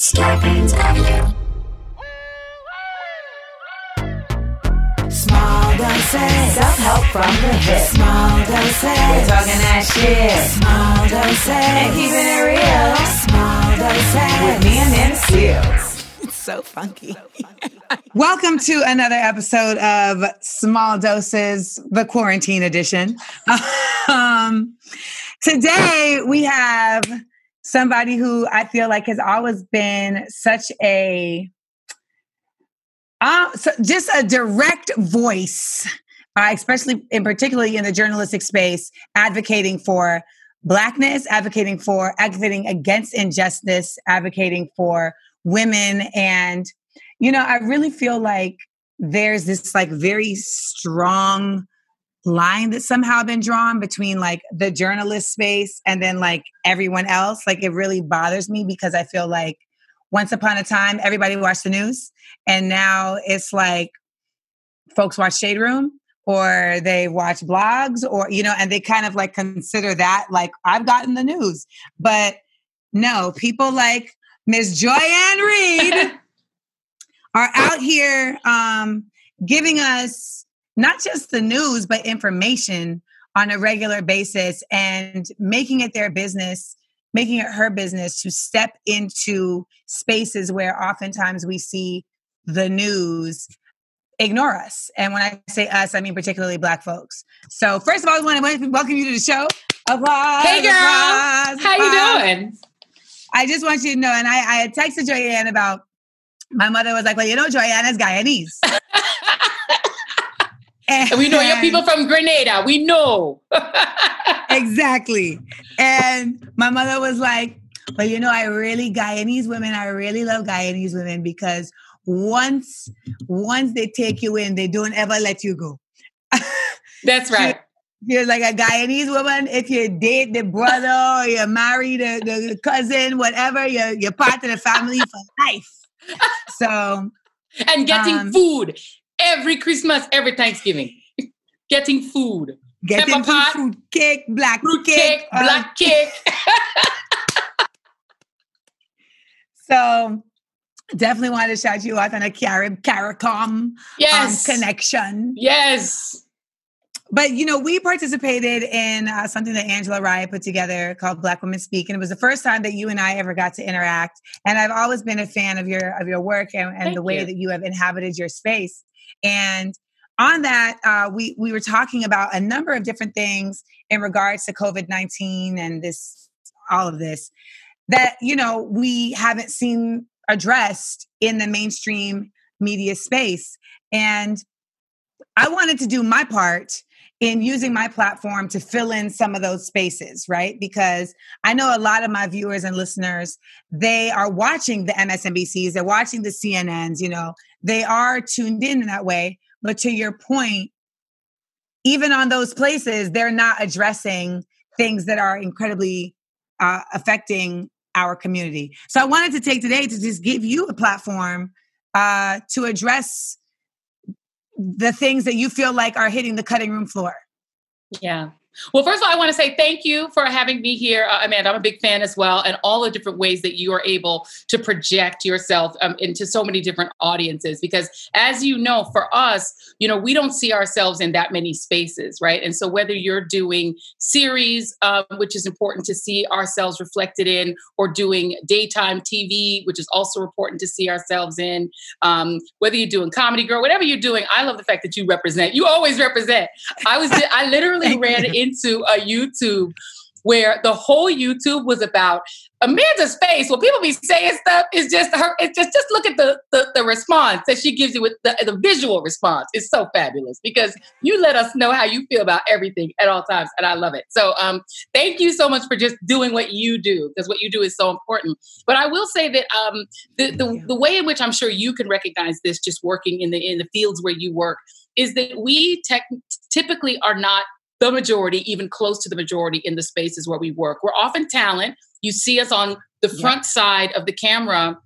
Scarpins Avenue. Small doses. Self-help from the hip. Small doses. We're talking that shit. Small doses. And keeping it real. Small doses. With me and them seals. It's so funky. Welcome to another episode of Small Doses, the quarantine edition. Um, today we have somebody who I feel like has always been such a, uh, so just a direct voice, uh, especially in particularly in the journalistic space, advocating for blackness, advocating for advocating against injustice, advocating for women. And you know, I really feel like there's this like very strong line that's somehow been drawn between like the journalist space and then like everyone else. Like it really bothers me because I feel like once upon a time everybody watched the news and now it's like folks watch Shade Room or they watch blogs or you know and they kind of like consider that like I've gotten the news. But no, people like Miss Joy Ann Reid are out here um, giving us not just the news, but information on a regular basis and making it their business, making it her business to step into spaces where oftentimes we see the news ignore us. And when I say us, I mean particularly Black folks. So, first of all, I want to welcome you to the show. Applause, Hey girl, applause, how applause. you doing? I just want you to know, and I, I had texted Joy Ann about my mother was like, Well, you know, Joy Ann's Guyanese. And we know your people from Grenada. We know. exactly. And my mother was like, Well, you know, I really Guyanese women, I really love Guyanese women because once once they take you in, they don't ever let you go. That's right. You're like a Guyanese woman. If you date the brother or you marry the, the cousin, whatever, you're, you're part of the family for life. So And getting Um, food every Christmas, every Thanksgiving. getting food. getting pot, fruit cake, black Fruit cake, cake, uh, black cake. So definitely wanted to shout you out on a Carib CARICOM Yes. um, connection. Yes. But you know, we participated in uh, something that Angela Rye put together called Black Women Speak, and it was the first time that you and I ever got to interact. And I've always been a fan of your of your work and, and the way you. that you have inhabited your space. And on that, uh, we we were talking about a number of different things in regards to COVID nineteen and this all of this that you know we haven't seen addressed in the mainstream media space. And I wanted to do my part in using my platform to fill in some of those spaces, right? Because I know a lot of my viewers and listeners, they are watching the MSNBCs, they're watching the CNNs, you know, they are tuned in in that way. But to your point, even on those places, they're not addressing things that are incredibly uh, affecting our community. So I wanted to take today to just give you a platform uh, to address the things that you feel like are hitting the cutting room floor. Yeah. Well, first of all, I want to say thank you for having me here, uh, Amanda. I'm a big fan as well, and all the different ways that you are able to project yourself um, into so many different audiences. Because, as you know, for us, you know, we don't see ourselves in that many spaces, right? And so, whether you're doing series, um, which is important to see ourselves reflected in, or doing daytime TV, which is also important to see ourselves in, um, whether you're doing comedy, girl, whatever you're doing, I love the fact that you represent. You always represent. I was, I literally ran. Into a YouTube where the whole YouTube was about Amanda's face. When people be saying stuff, it's just her. It's just just look at the the, the response that she gives you with the, the visual response. It's so fabulous because you let us know how you feel about everything at all times, and I love it. So, um, thank you so much for just doing what you do because what you do is so important. But I will say that um, the the, the way in which I'm sure you can recognize this, just working in the in the fields where you work, is that we tech, typically are not the majority, even close to the majority in the spaces where we work. We're often talent. You see us on the Yeah. front side of the camera.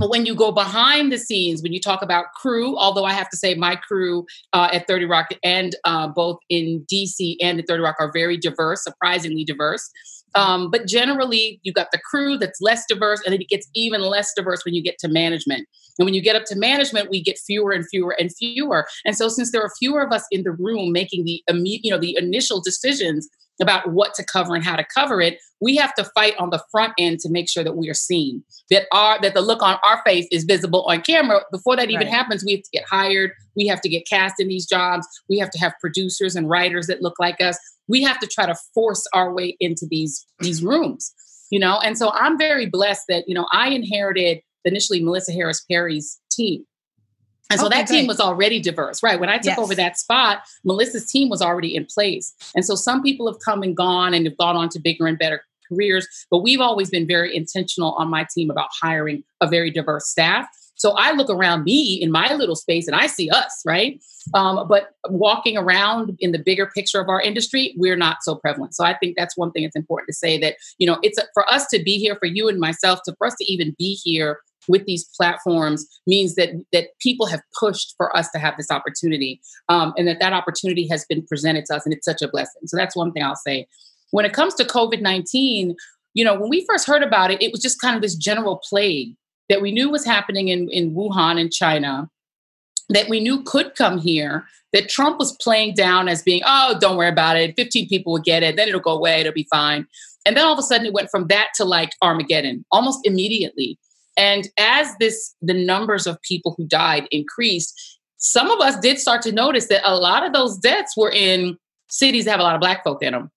But when you go behind the scenes, when you talk about crew, although I have to say my crew uh, at 30 Rock and uh, both in DC and at 30 Rock are very diverse, surprisingly diverse. Um, but generally, you've got the crew that's less diverse, and then it gets even less diverse when you get to management. And when you get up to management, we get fewer and fewer and fewer. And so, since there are fewer of us in the room making the immediate, you know, the initial decisions about what to cover and how to cover it, we have to fight on the front end to make sure that we are seen, that our that the look on our face is visible on camera. Before that even Right. happens, we have to get hired, we have to get cast in these jobs, we have to have producers and writers that look like us. We have to try to force our way into these these rooms, you know. And so I'm very blessed that you know I inherited initially Melissa Harris Perry's team. And so Okay, that team great. was already diverse, right? When I took Yes. over that spot, Melissa's team was already in place. And so some people have come and gone and have gone on to bigger and better careers, but we've always been very intentional on my team about hiring a very diverse staff. So I look around me in my little space and I see us, right? Um, but walking around in the bigger picture of our industry, we're not so prevalent. So I think that's one thing it's important to say that, you know, it's a, for us to be here, for you and myself, to for us to even be here with these platforms means that that people have pushed for us to have this opportunity um, and that that opportunity has been presented to us and it's such a blessing so that's one thing i'll say when it comes to covid-19 you know when we first heard about it it was just kind of this general plague that we knew was happening in, in wuhan in china that we knew could come here that trump was playing down as being oh don't worry about it. 15 people will get it. Then it'll go away. It'll be fine. And then all of a sudden it went from that to like armageddon almost immediately. And as this the numbers of people who died increased, some of us did start to notice that a lot of those deaths were in cities that have a lot of black folk in them.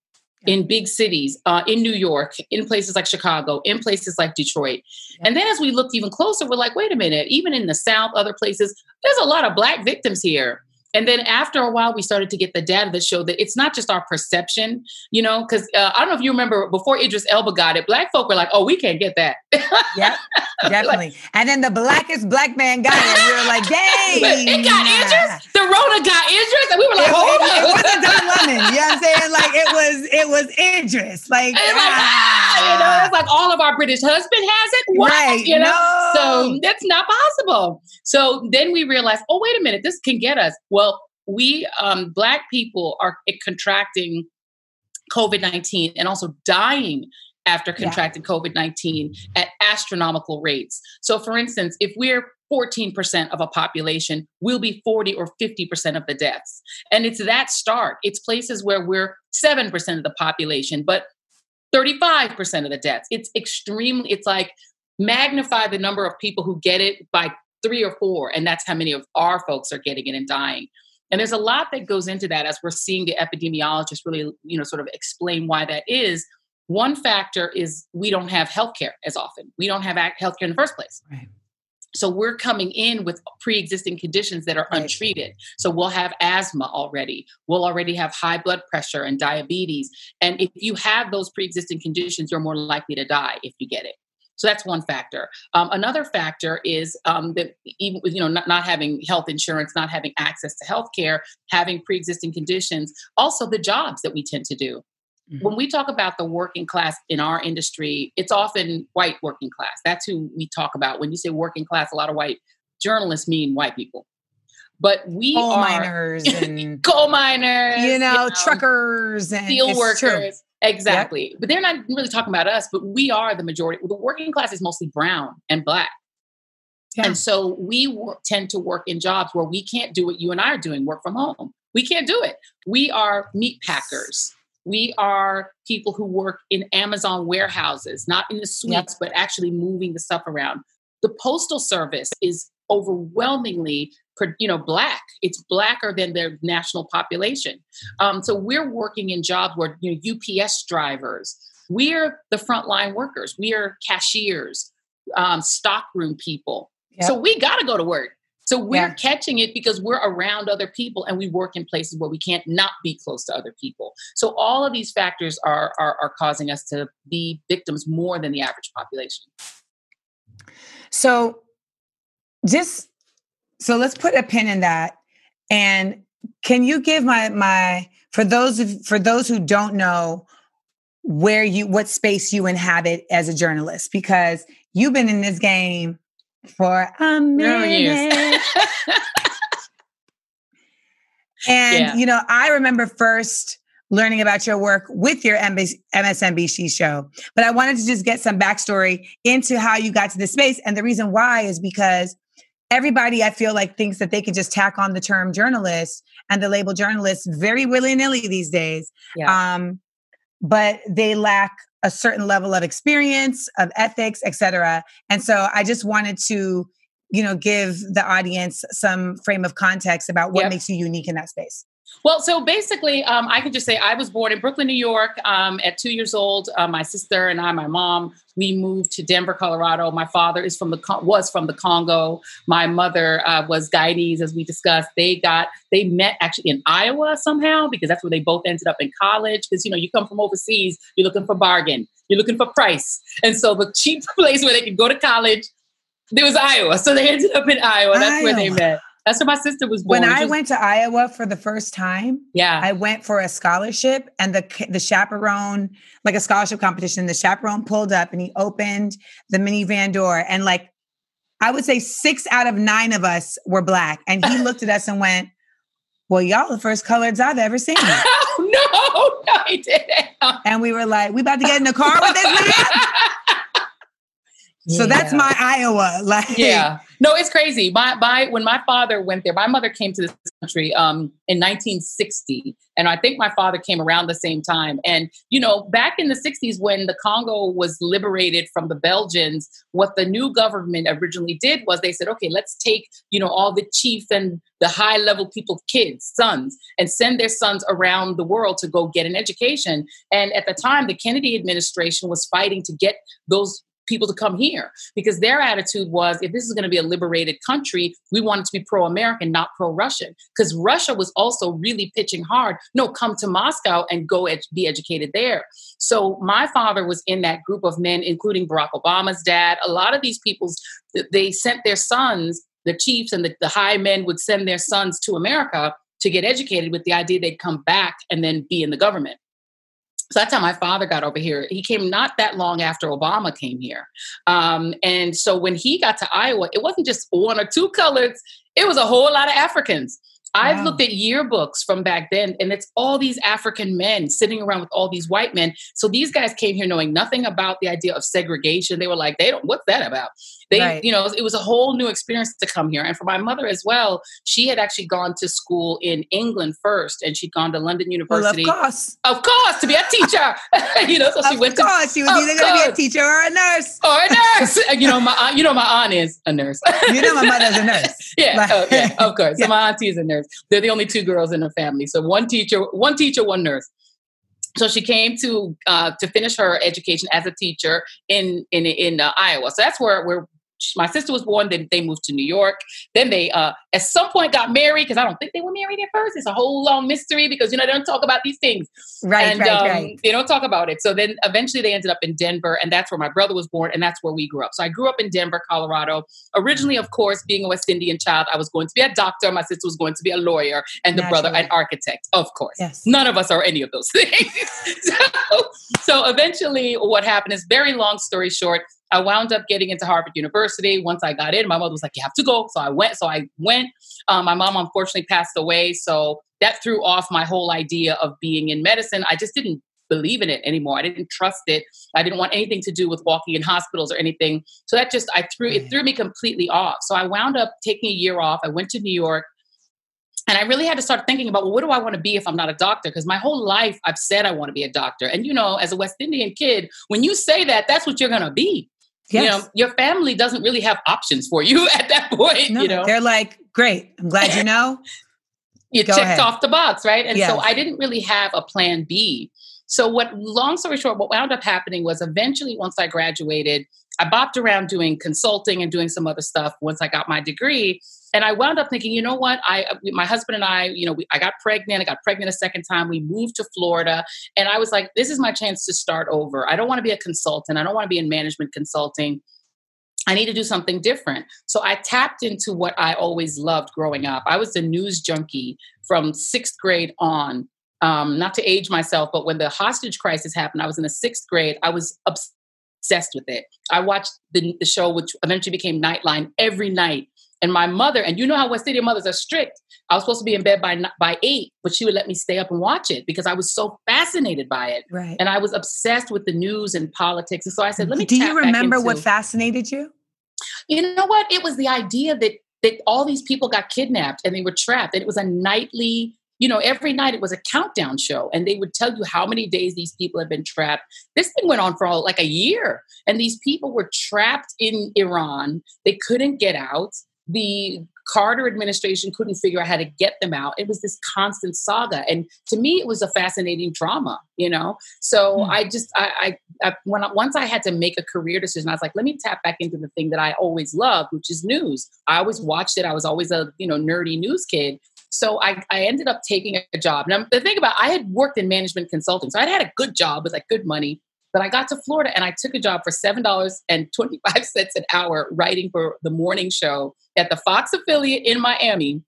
In big cities, uh, in New York, in places like Chicago, in places like Detroit. And then as we looked even closer, we're like, wait a minute, even in the South, other places, there's a lot of black victims here. And then after a while, we started to get the data that showed that it's not just our perception, you know, because uh, I don't know if you remember before Idris Elba got it, black folk were like, oh, we can't get that. Yep, definitely. and then the blackest black man got it. And we were like, dang. it got Idris. The Rona got Idris, and we were like, It, hold it- it wasn't Don Lemon. You know what I'm saying? Like it was, it was Idris. Like, It's like, ah, you know, it's like all of our British husband has it. What? Right, You know? no. So that's not possible. So then we realized, oh, wait a minute, this can get us. Well, we um, black people are contracting COVID 19 and also dying after Yeah. contracting COVID 19 at astronomical rates. So, for instance, if we're 14% of a population, we'll be 40 or 50% of the deaths. And it's that stark. It's places where we're 7% of the population, but 35% of the deaths. It's extremely, it's like magnify the number of people who get it by three or four. And that's how many of our folks are getting it and dying. And there's a lot that goes into that as we're seeing the epidemiologists really, you know, sort of explain why that is. One factor is we don't have healthcare as often. We don't have healthcare in the first place. Right. So we're coming in with pre-existing conditions that are Right. untreated. So we'll have asthma already. We'll already have high blood pressure and diabetes. And if you have those pre-existing conditions, you're more likely to die if you get it. So that's one factor. Um, another factor is um, that even you know not, not having health insurance, not having access to health care, having pre-existing conditions, also the jobs that we tend to do. Mhm. When we talk about the working class in our industry, it's often white working class. That's who we talk about. When you say working class, a lot of white journalists mean white people. But we Coal are miners and coal miners, you know, truckers and steel workers. Exactly. But they're not really talking about us, but we are the majority. The working class is mostly brown and black. Yeah. And so we wo- tend to work in jobs where we can't do what you and I are doing, work from home. We can't do it. We are meat packers. We are people who work in Amazon warehouses, not in the suites, but actually moving the stuff around. The postal service is overwhelmingly, you know, black. It's blacker than their national population. Um, so we're working in jobs where you know UPS drivers. We're the frontline workers. We are cashiers, um, stockroom people. Yep. So we got to go to work. So we're Yeah. catching it because we're around other people and we work in places where we can't not be close to other people. So all of these factors are are, are causing us to be victims more than the average population. So just so let's put a pin in that. And can you give my my for those of for those who don't know where you what space you inhabit as a journalist because you've been in this game for a Oh, minute. years. And Yeah. you know, I remember first learning about your work with your MSNBC show. But I wanted to just get some backstory into how you got to this space. And the reason why is because everybody, I feel like, thinks that they can just tack on the term journalist and the label journalist very willy nilly these days. Yeah. Um, but they lack a certain level of experience, of ethics, etc. And so I just wanted to, you know, give the audience some frame of context about what Yep. makes you unique in that space. Well, so basically, um, I can just say I was born in Brooklyn, New York. Um, at two years old, uh, my sister and I, my mom, we moved to Denver, Colorado. My father is from the was from the Congo. My mother uh, was Guyanese, as we discussed. They got they met actually in Iowa somehow because that's where they both ended up in college. Because you know, you come from overseas, you're looking for bargain, you're looking for price, and so the cheap place where they could go to college, there was Iowa. So they ended up in Iowa. That's where they met. That's where my sister was born. When I is- went to Iowa for the first time, yeah, I went for a scholarship and the the chaperone, like a scholarship competition, the chaperone pulled up and he opened the minivan door and like I would say 6 out of 9 of us were black and he looked at us and went, "Well, y'all the first coloreds I've ever seen." oh, no, no, he didn't. And we were like, "We about to get in the car with this man?" So that's my Iowa. Like yeah. No, it's crazy. My my when my father went there, my mother came to this country um in 1960, and I think my father came around the same time. And you know, back in the 60s when the Congo was liberated from the Belgians, what the new government originally did was they said, okay, let's take you know all the chief and the high level people, kids, sons, and send their sons around the world to go get an education. And at the time, the Kennedy administration was fighting to get those people to come here because their attitude was if this is going to be a liberated country, we want it to be pro American, not pro Russian. Because Russia was also really pitching hard no, come to Moscow and go ed- be educated there. So my father was in that group of men, including Barack Obama's dad. A lot of these people's, they sent their sons, the chiefs and the, the high men would send their sons to America to get educated with the idea they'd come back and then be in the government. So that's how my father got over here. He came not that long after Obama came here. Um, and so when he got to Iowa, it wasn't just one or two colors, it was a whole lot of Africans. I've Wow. looked at yearbooks from back then, and it's all these African men sitting around with all these white men. So these guys came here knowing nothing about the idea of segregation. They were like, they don't, what's that about? They, Right. you know, it was a whole new experience to come here. And for my mother as well, she had actually gone to school in England first, and she'd gone to London Well, University. of course. Of course, to be a teacher. you know, so she Of went to Of course, she was either going to be a teacher or a nurse. or a nurse. you know, my aunt, you know, my aunt is a nurse. You know, my mother's a nurse. yeah, Like- oh, yeah, of course. Yeah. So my auntie is a nurse. They're the only two girls in her family. So one teacher, one teacher, one nurse. So she came to uh, to finish her education as a teacher in in in uh, Iowa. So that's where where my sister was born. Then they moved to New York. Then they uh, at some point got married because I don't think they were married at first. It's a whole long mystery because you know they don't talk about these things. Right, and right, um, right. they don't talk about it. So then eventually they ended up in Denver, and that's where my brother was born, and that's where we grew up. So I grew up in Denver, Colorado. Originally, of course, being a West Indian child, I was going to be a doctor. My sister was going to be a lawyer, and the brother an architect. Of course, Yes. none of us are any of those things. so, so eventually, what happened is very long story short. I wound up getting into Harvard University. Once I got in, my mother was like, "You have to go." So I went. So I went. Um, my mom unfortunately passed away, so that threw off my whole idea of being in medicine. I just didn't believe in it anymore. I didn't trust it. I didn't want anything to do with walking in hospitals or anything. So that just I threw it threw me completely off. So I wound up taking a year off. I went to New York. And I really had to start thinking about well, what do I want to be if I'm not a doctor? Because my whole life I've said I want to be a doctor. And you know, as a West Indian kid, when you say that, that's what you're gonna be. Yes. You know, your family doesn't really have options for you at that point. no, you know, they're like, great. I'm glad you know. you Go checked ahead. off the box, right? And so I didn't really have a plan B. So what long story short, what wound up happening was eventually once I graduated, I bopped around doing consulting and doing some other stuff once I got my degree. And I wound up thinking, you know what? I my husband and I, you know, we, I got pregnant. I got pregnant a second time. We moved to Florida, and I was like, this is my chance to start over. I don't want to be a consultant. I don't want to be in management consulting. I need to do something different. So I tapped into what I always loved growing up. I was a news junkie from sixth grade on. Um, not to age myself, but when the hostage crisis happened, I was in the sixth grade. I was obsessed with it. I watched the, the show, which eventually became Nightline, every night. And my mother, and you know how West Indian mothers are strict. I was supposed to be in bed by by eight, but she would let me stay up and watch it because I was so fascinated by it, Right. and I was obsessed with the news and politics. And so I said, "Let me." Do you remember what fascinated you? you know what? It was the idea that that all these people got kidnapped and they were trapped, and it was a nightly. You know, every night it was a countdown show, and they would tell you how many days these people had been trapped. This thing went on for like a year, and these people were trapped in Iran. They couldn't get out. The Carter administration couldn't figure out how to get them out. It was this constant saga, and to me, it was a fascinating drama. You know, so Hmm. I just I, I, I when I, once I had to make a career decision, I was like, let me tap back into the thing that I always loved, which is news. I always watched it. I was always a you know nerdy news kid. So I, I ended up taking a job. Now the thing about I had worked in management consulting, so I'd had a good job with like good money. But I got to Florida and I took a job for seven dollars and twenty five cents an hour writing for the morning show at the Fox affiliate in Miami.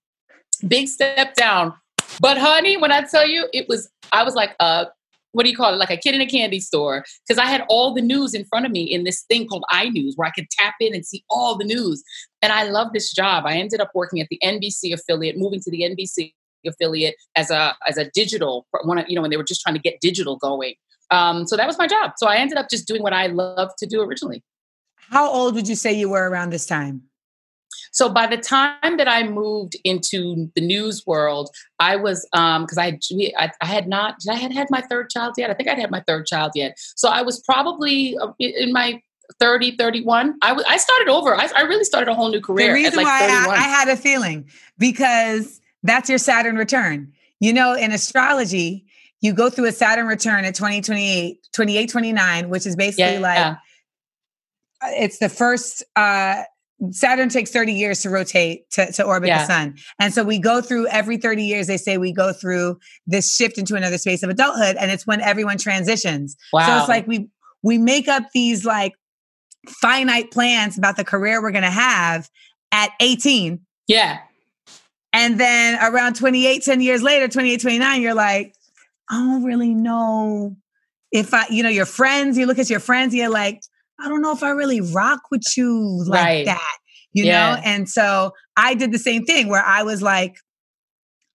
Big step down. But honey, when I tell you, it was I was like uh what do you call it? Like a kid in a candy store. Because I had all the news in front of me in this thing called iNews where I could tap in and see all the news. And I love this job. I ended up working at the NBC affiliate, moving to the NBC affiliate as a as a digital one you know when they were just trying to get digital going um, so that was my job. So i ended up just doing what i loved to do originally. How old would you say you were around this time? so by the time that i moved into the news world i was um because I, had- we- I i had not i had had my third child yet. I think i'd had my third child yet. So i was probably uh, in my 30 31 i was i started over. I, I really started a whole new career the at reason like why 31 I, I had a feeling because that's your Saturn return. You know, in astrology, you go through a Saturn return at 2028, 28, 29, which is basically yeah, like yeah. uh, it's the first uh Saturn takes 30 years to rotate to, to orbit Yeah. the sun. And so we go through every 30 years, they say we go through this shift into another space of adulthood. And it's when everyone transitions. wow So it's like we we make up these like finite plans about the career we're gonna have at 18. yeah And then around 28, 10 years later, 28, 29, you're like, I don't really know if I, you know, your friends, you look at your friends, you're like, I don't know if I really rock with you like Right. that, you Yeah. know? And so I did the same thing where I was like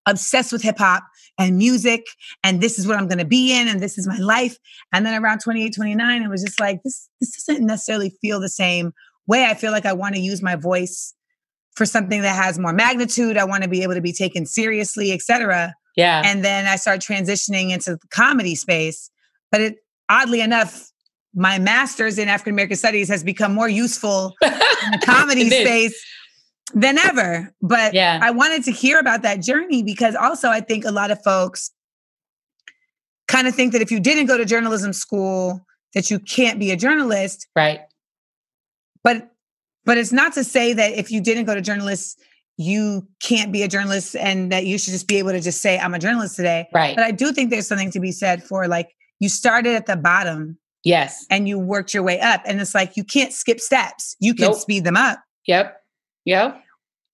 obsessed with hip hop and music, and this is what I'm going to be in, and this is my life. And then around 28, 29, it was just like, this, this doesn't necessarily feel the same way. I feel like I want to use my voice for something that has more magnitude. I want to be able to be taken seriously, etc. yeah And then I started transitioning into the comedy space. But it oddly enough, my master's in African American studies has become more useful in the comedy space than ever. But Yeah. I wanted to hear about that journey because also I think a lot of folks kind of think that if you didn't go to journalism school, that you can't be a journalist right but but it's not to say that if you didn't go to journalists you can't be a journalist and that you should just be able to just say i'm a journalist today. Right. But i do think there's something to be said for like you started at the bottom yes. and you worked your way up and it's like you can't skip steps. You can Nope. speed them up. Yep. Yep.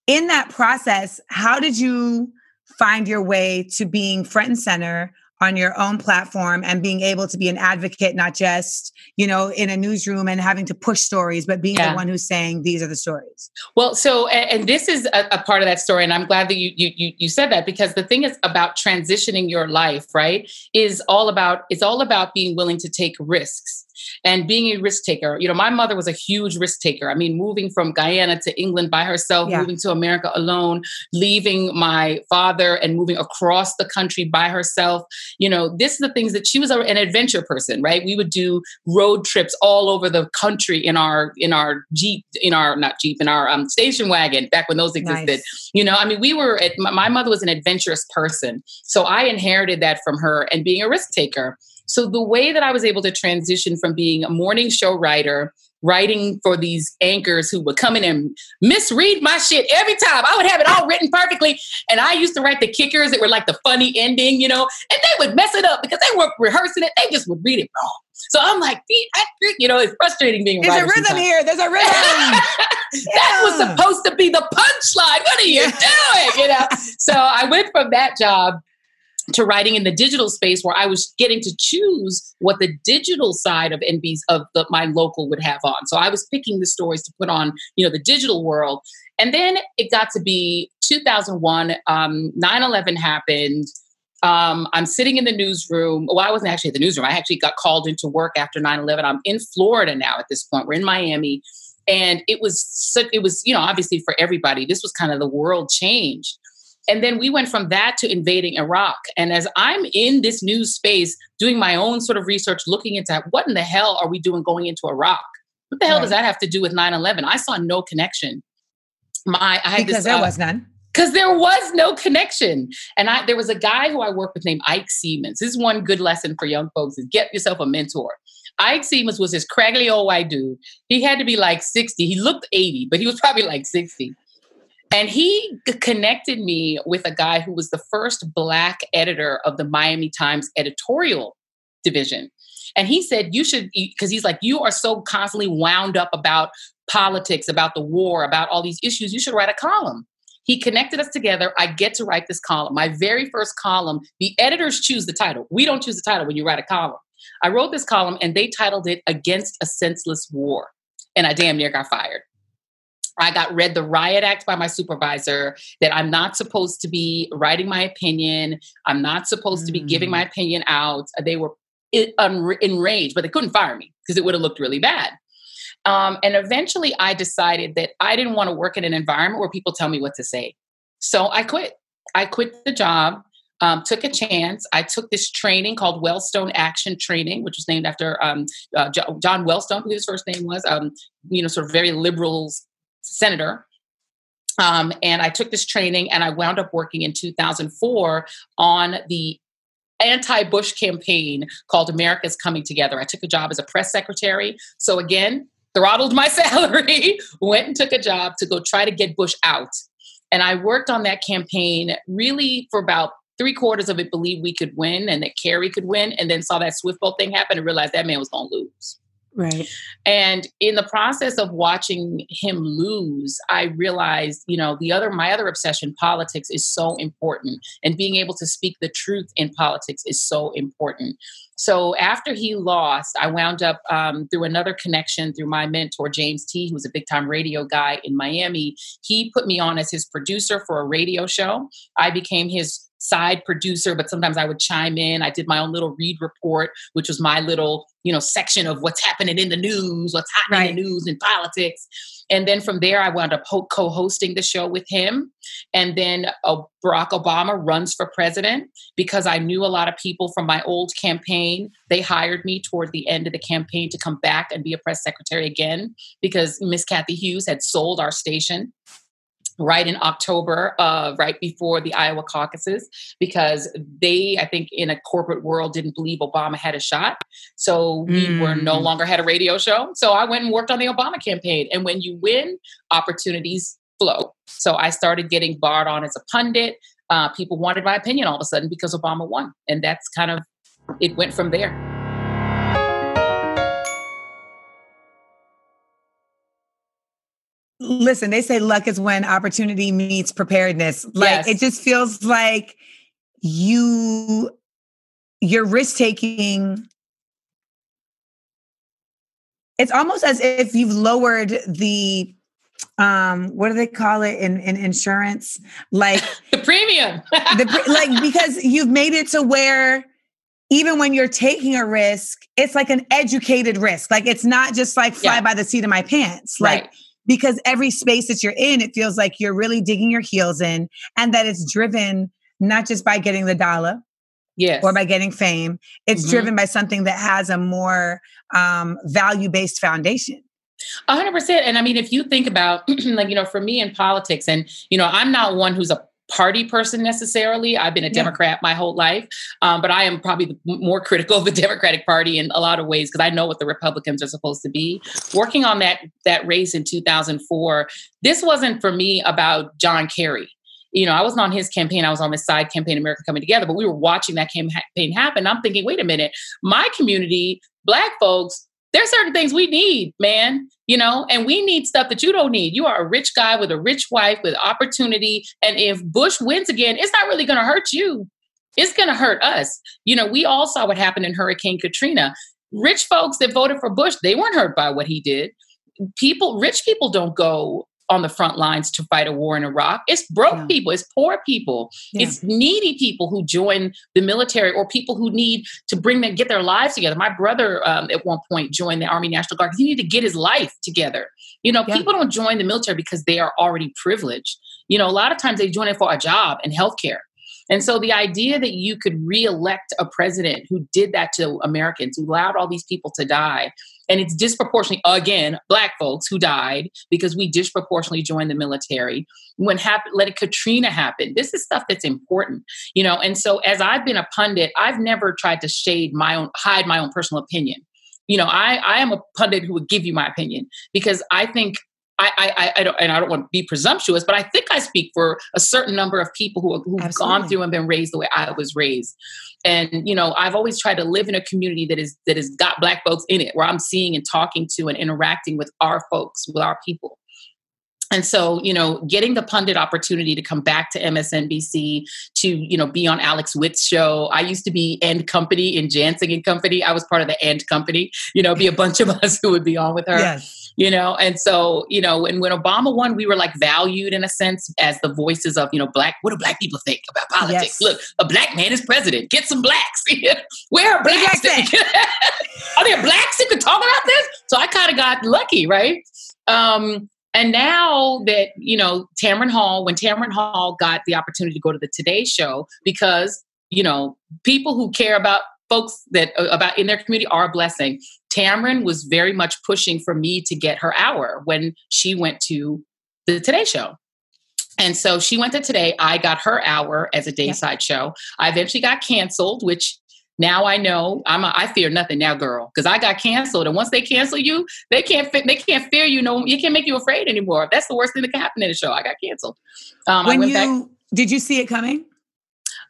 In that process how did you find your way to being front and center on your own platform and being able to be an advocate not just you know in a newsroom and having to push stories but being Yeah. the one who's saying these are the stories Well, so and, and this is a, a part of that story, and I'm glad that you, you you you said that because the thing is about transitioning your life, right? Is all about it's all about being willing to take risks and being a risk taker. You know, my mother was a huge risk taker. I mean, moving from Guyana to England by herself, Yeah. moving to America alone, leaving my father and moving across the country by herself. You know, this is the things that she was an adventure person, right? We would do road trips all over the country in our in our Jeep, in our not Jeep, in our um, station wagon back when those existed. Nice. You know, I mean, we were. At, my mother was an adventurous person, so I inherited that from her and being a risk taker. So the way that I was able to transition from being a morning show writer, writing for these anchors who would come in and misread my shit every time. I would have it all written perfectly, and I used to write the kickers that were like the funny ending, you know, and they would mess it up because they weren't rehearsing it. They just would read it wrong. So I'm like, I- you know, it's frustrating being a There's a writer. rhythm sometimes. here. There's a rhythm. that was supposed to be the punchline. What are you doing? You know. So I went from that job to writing in the digital space where I was getting to choose what the digital side of NB's of the, my local would have on. So I was picking the stories to put on, you know, the digital world. And then it got to be 2001, um, 9-11 happened. Um, I'm sitting in the newsroom. Well, I wasn't actually at the newsroom. I actually got called into work after 9-11. I'm in Florida now at this point. We're in Miami. And it was, it was, you know, obviously for everybody, this was kind of the world changed. And then we went from that to invading Iraq. And as I'm in this news space doing my own sort of research, looking into what in the hell are we doing going into Iraq? What the hell right. does that have to do with 9 11? I saw no connection. My, I had because this, there uh, was none. Because there was no connection. And I there was a guy who I worked with named Ike Seamans. This is one good lesson for young folks is get yourself a mentor. Ike Seamans was this craggly old white dude. He had to be like 60. He looked 80, but he was probably like 60. And he connected me with a guy who was the first Black editor of the Miami Times editorial division. And he said, You should, because he's like, You are so constantly wound up about politics, about the war, about all these issues. You should write a column. He connected us together. I get to write this column. My very first column, the editors choose the title. We don't choose the title when you write a column. I wrote this column and they titled it Against a Senseless War. And I damn near got fired. I got read the riot act by my supervisor that I'm not supposed to be writing my opinion. I'm not supposed mm. to be giving my mm. opinion out. They were enraged, but they couldn't fire me because it would have looked really bad. Um, and eventually I decided that I didn't want to work in an environment where people tell me what to say. So I quit. I quit the job, um, took a chance. I took this training called Wellstone Action Training, which was named after um, uh, John Wellstone, who his first name was, um, you know, sort of very liberals senator. Um, and I took this training and I wound up working in 2004 on the anti Bush campaign called America's Coming Together. I took a job as a press secretary. So, again, throttled my salary, went and took a job to go try to get Bush out. And I worked on that campaign really for about three quarters of it, believed we could win and that Kerry could win, and then saw that Swift boat thing happen and realized that man was going to lose. Right. And in the process of watching him lose, I realized, you know, the other, my other obsession, politics, is so important. And being able to speak the truth in politics is so important. So after he lost, I wound up um, through another connection through my mentor, James T., who was a big time radio guy in Miami. He put me on as his producer for a radio show. I became his side producer, but sometimes I would chime in. I did my own little Reid Report, which was my little, you know, section of what's happening in the news, what's happening right. in the news and politics. And then from there, I wound up co-hosting the show with him. And then uh, Barack Obama runs for president because I knew a lot of people from my old campaign. They hired me toward the end of the campaign to come back and be a press secretary again because Miss Cathy Hughes had sold our station right in October, uh, right before the Iowa caucuses, because they, I think, in a corporate world, didn't believe Obama had a shot. So we mm. were no mm. longer had a radio show. So I went and worked on the Obama campaign. And when you win, opportunities flow. So I started getting barred on as a pundit. Uh, people wanted my opinion all of a sudden because Obama won, and that's kind of it went from there. Listen, they say luck is when opportunity meets preparedness. Like yes. it just feels like you you're risk taking it's almost as if you've lowered the um what do they call it in, in insurance like the premium the like because you've made it to where even when you're taking a risk it's like an educated risk like it's not just like fly yeah. by the seat of my pants like right because every space that you're in, it feels like you're really digging your heels in and that it's driven not just by getting the dollar. Yes. Or by getting fame. It's mm-hmm. driven by something that has a more um, value based foundation. A hundred percent. And I mean, if you think about like, you know, for me in politics, and you know, I'm not one who's a party person necessarily. I've been a Democrat my whole life, um, but I am probably more critical of the Democratic Party in a lot of ways because I know what the Republicans are supposed to be. Working on that that race in 2004, this wasn't for me about John Kerry. You know, I wasn't on his campaign. I was on the side campaign, America Coming Together. But we were watching that campaign happen. I'm thinking, wait a minute, my community, Black folks, there's certain things we need, man, you know, and we need stuff that you don't need. You are a rich guy with a rich wife with opportunity. And if Bush wins again, it's not really going to hurt you. it's going to hurt us. You know, we all saw what happened in Hurricane Katrina. Rich folks that voted for Bush, they weren't hurt by what he did. People, rich people don't go on the front lines to fight a war in Iraq. It's broke yeah. people, it's poor people, yeah. it's needy people who join the military or people who need to bring them get their lives together. My brother um, at one point joined the Army National Guard. He needed to get his life together. You know, yeah. people don't join the military because they are already privileged. You know, a lot of times they join it for a job and healthcare. And so the idea that you could re-elect a president who did that to Americans, who allowed all these people to die, and it's disproportionately again black folks who died because we disproportionately joined the military. When hap- let katrina happen this is stuff that's important you know? And so as i've been a pundit i've never tried to shade my own hide my own personal opinion. You know i i am a pundit who would give you my opinion because i think I, I, I don't, and I don't want to be presumptuous, but I think I speak for a certain number of people who who've Absolutely. gone through and been raised the way I was raised. And you know, I've always tried to live in a community that is that has got Black folks in it, where I'm seeing and talking to and interacting with our folks, with our people. And so, you know, getting the pundit opportunity to come back to MSNBC to, you know, be on Alex Witt's show. I used to be and Company in Jansing and Company. I was part of the and Company, you know, be a bunch of us who would be on with her. Yes you know? And so you know and when obama won we were like valued in a sense as the voices of you know black what do black people think about politics? Yes. look a black man is president. Get some blacks. Where are blacks? are there blacks who can talk about this? So i kind of got lucky right? Um and now that you know Tamron Hall, when Tamron Hall got the opportunity to go to the Today Show, because you know people who care about folks that uh, about in their community are a blessing. Tamron was very much pushing for me to get her hour when she went to the Today Show. And so she went to Today. I got her hour as a dayside yep. show. I eventually got canceled, which now I know I'm a, I fear nothing now, girl, because I got canceled. And once they cancel you, they can't they can't fear you. No, you can't make you afraid anymore. That's the worst thing that can happen in a show. I got canceled. Um, when you back, did you see it coming?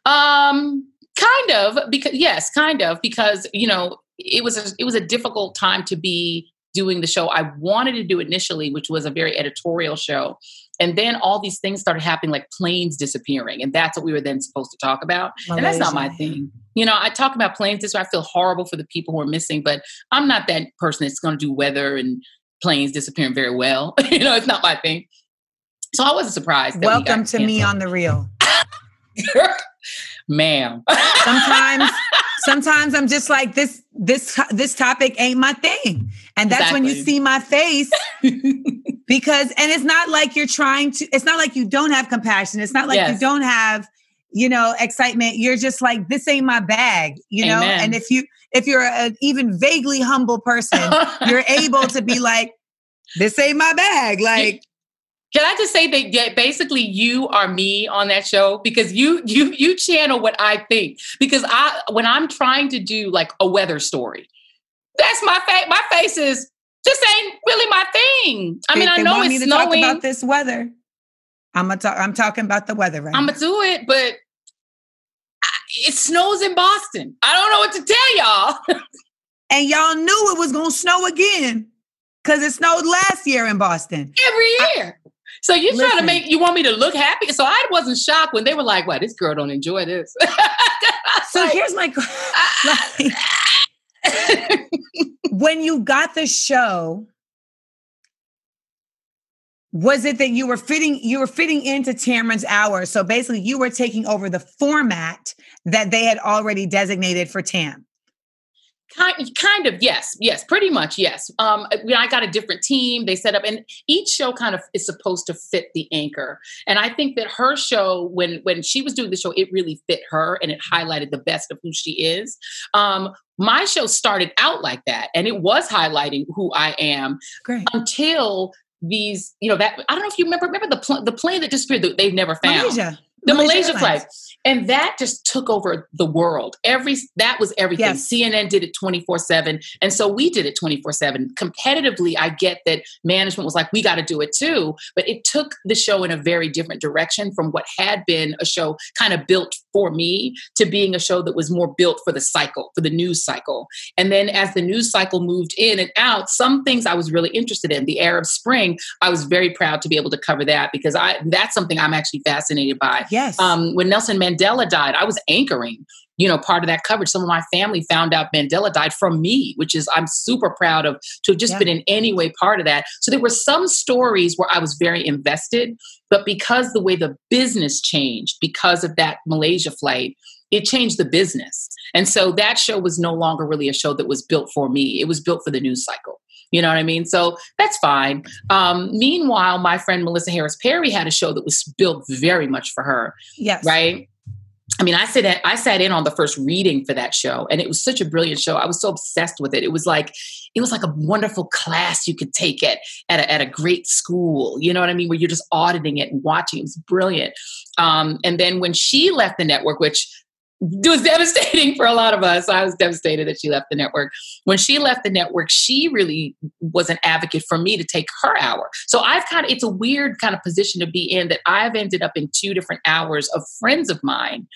Um, kind of because yes, kind of because you know it was a, it was a difficult time to be doing the show I wanted to do initially, which was a very editorial show. And then all these things started happening, like planes disappearing. And that's what we were then supposed to talk about. Malaysia. And that's not my thing. You know, I talk about planes this way. I feel horrible for the people who are missing, but I'm not that person that's going to do weather and planes disappearing very well. you know, it's not my thing. So I wasn't surprised. Welcome to me on the real. Ma'am. sometimes sometimes I'm just like this this this topic ain't my thing. And that's exactly. when you see my face because and it's not like you're trying to it's not like you don't have compassion. It's not like yes. you don't have you know excitement. You're just like this ain't my bag, you know? And if you if you're an even vaguely humble person, you're able to be like this ain't my bag. Like can I just say that basically you are me on that show because you you you channel what I think because I when I'm trying to do like a weather story, that's my face. My face is this ain't really my thing. I mean, I know it's snowing. about this weather. I'm gonna talk. I'm talking about the weather right. I'm gonna do it, but it snows in Boston. I don't know what to tell y'all. and y'all knew it was gonna snow again because it snowed last year in Boston. Every year. I, so you trying to make you want me to look happy? So I wasn't shocked when they were like, "Well, this girl don't enjoy this." so like, here's my ah. like, when you got the show. Was it that you were fitting you were fitting into Tamron's hour? So basically you were taking over the format that they had already designated for Tam. Kind, kind of, yes, yes, pretty much, yes. Um, I got a different team. They set up, and each show kind of is supposed to fit the anchor. And I think that her show, when when she was doing the show, it really fit her, and it highlighted the best of who she is. Um, my show started out like that, and it was highlighting who I am Great. until these, you know, that I don't know if you remember. Remember the pl- the plane that disappeared that they've never found. Malaysia the Malaysia, Malaysia flag. And that just took over the world. Every that was everything. Yes. CNN did it 24/7 and so we did it 24/7. Competitively, I get that management was like we got to do it too, but it took the show in a very different direction from what had been a show kind of built for me to being a show that was more built for the cycle, for the news cycle. And then as the news cycle moved in and out, some things I was really interested in. The Arab Spring, I was very proud to be able to cover that because I that's something I'm actually fascinated by. Yes. Um, when Nelson Mandela died, I was anchoring you know, part of that coverage. Some of my family found out Mandela died from me, which is I'm super proud of to have just yeah. been in any way part of that. So there were some stories where I was very invested, but because the way the business changed because of that Malaysia flight, it changed the business. And so that show was no longer really a show that was built for me. It was built for the news cycle. You know what I mean? So that's fine. Um, meanwhile, my friend Melissa Harris Perry had a show that was built very much for her. Yes. Right. I mean, I sat I sat in on the first reading for that show, and it was such a brilliant show. I was so obsessed with it. It was like it was like a wonderful class you could take it at a, at a great school. You know what I mean? Where you're just auditing it and watching. It was brilliant. Um, and then when she left the network, which it was devastating for a lot of us. I was devastated that she left the network. When she left the network, she really was an advocate for me to take her hour. So I've kind of, it's a weird kind of position to be in that I've ended up in two different hours of friends of mine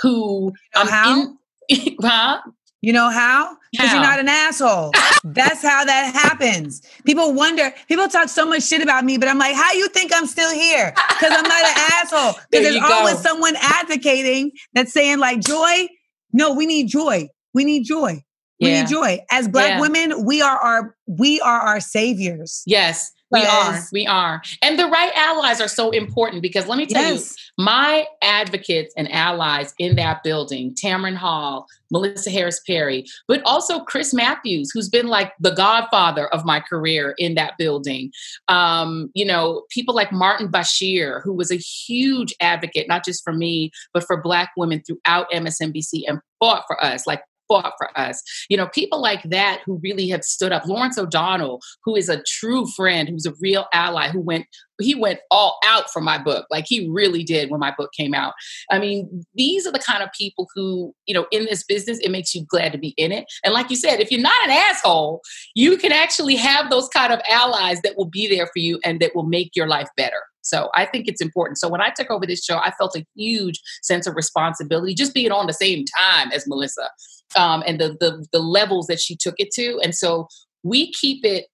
who you know how? In, huh? You know how? Because you're not an asshole. That's how that happens. People wonder, people talk so much shit about me, but I'm like, how you think I'm still here? Because I'm not an asshole. Because there there's always someone advocating that's saying, like, joy. No, we need joy. We need joy. We yeah. need joy. As black yeah. women, we are our we are our saviors. Yes. We are. We are. And the right allies are so important because let me tell yes. you, my advocates and allies in that building, Tamron Hall, Melissa Harris Perry, but also Chris Matthews, who's been like the godfather of my career in that building. Um, you know, people like Martin Bashir, who was a huge advocate, not just for me, but for Black women throughout MSNBC and fought for us, like fought for us. You know, people like that who really have stood up. Lawrence O'Donnell, who is a true friend, who's a real ally, who went he went all out for my book like he really did when my book came out i mean these are the kind of people who you know in this business it makes you glad to be in it and like you said if you're not an asshole you can actually have those kind of allies that will be there for you and that will make your life better so I think it's important. So when I took over this show, I felt a huge sense of responsibility, just being on the same time as Melissa, um, and the, the the levels that she took it to. And so we keep it.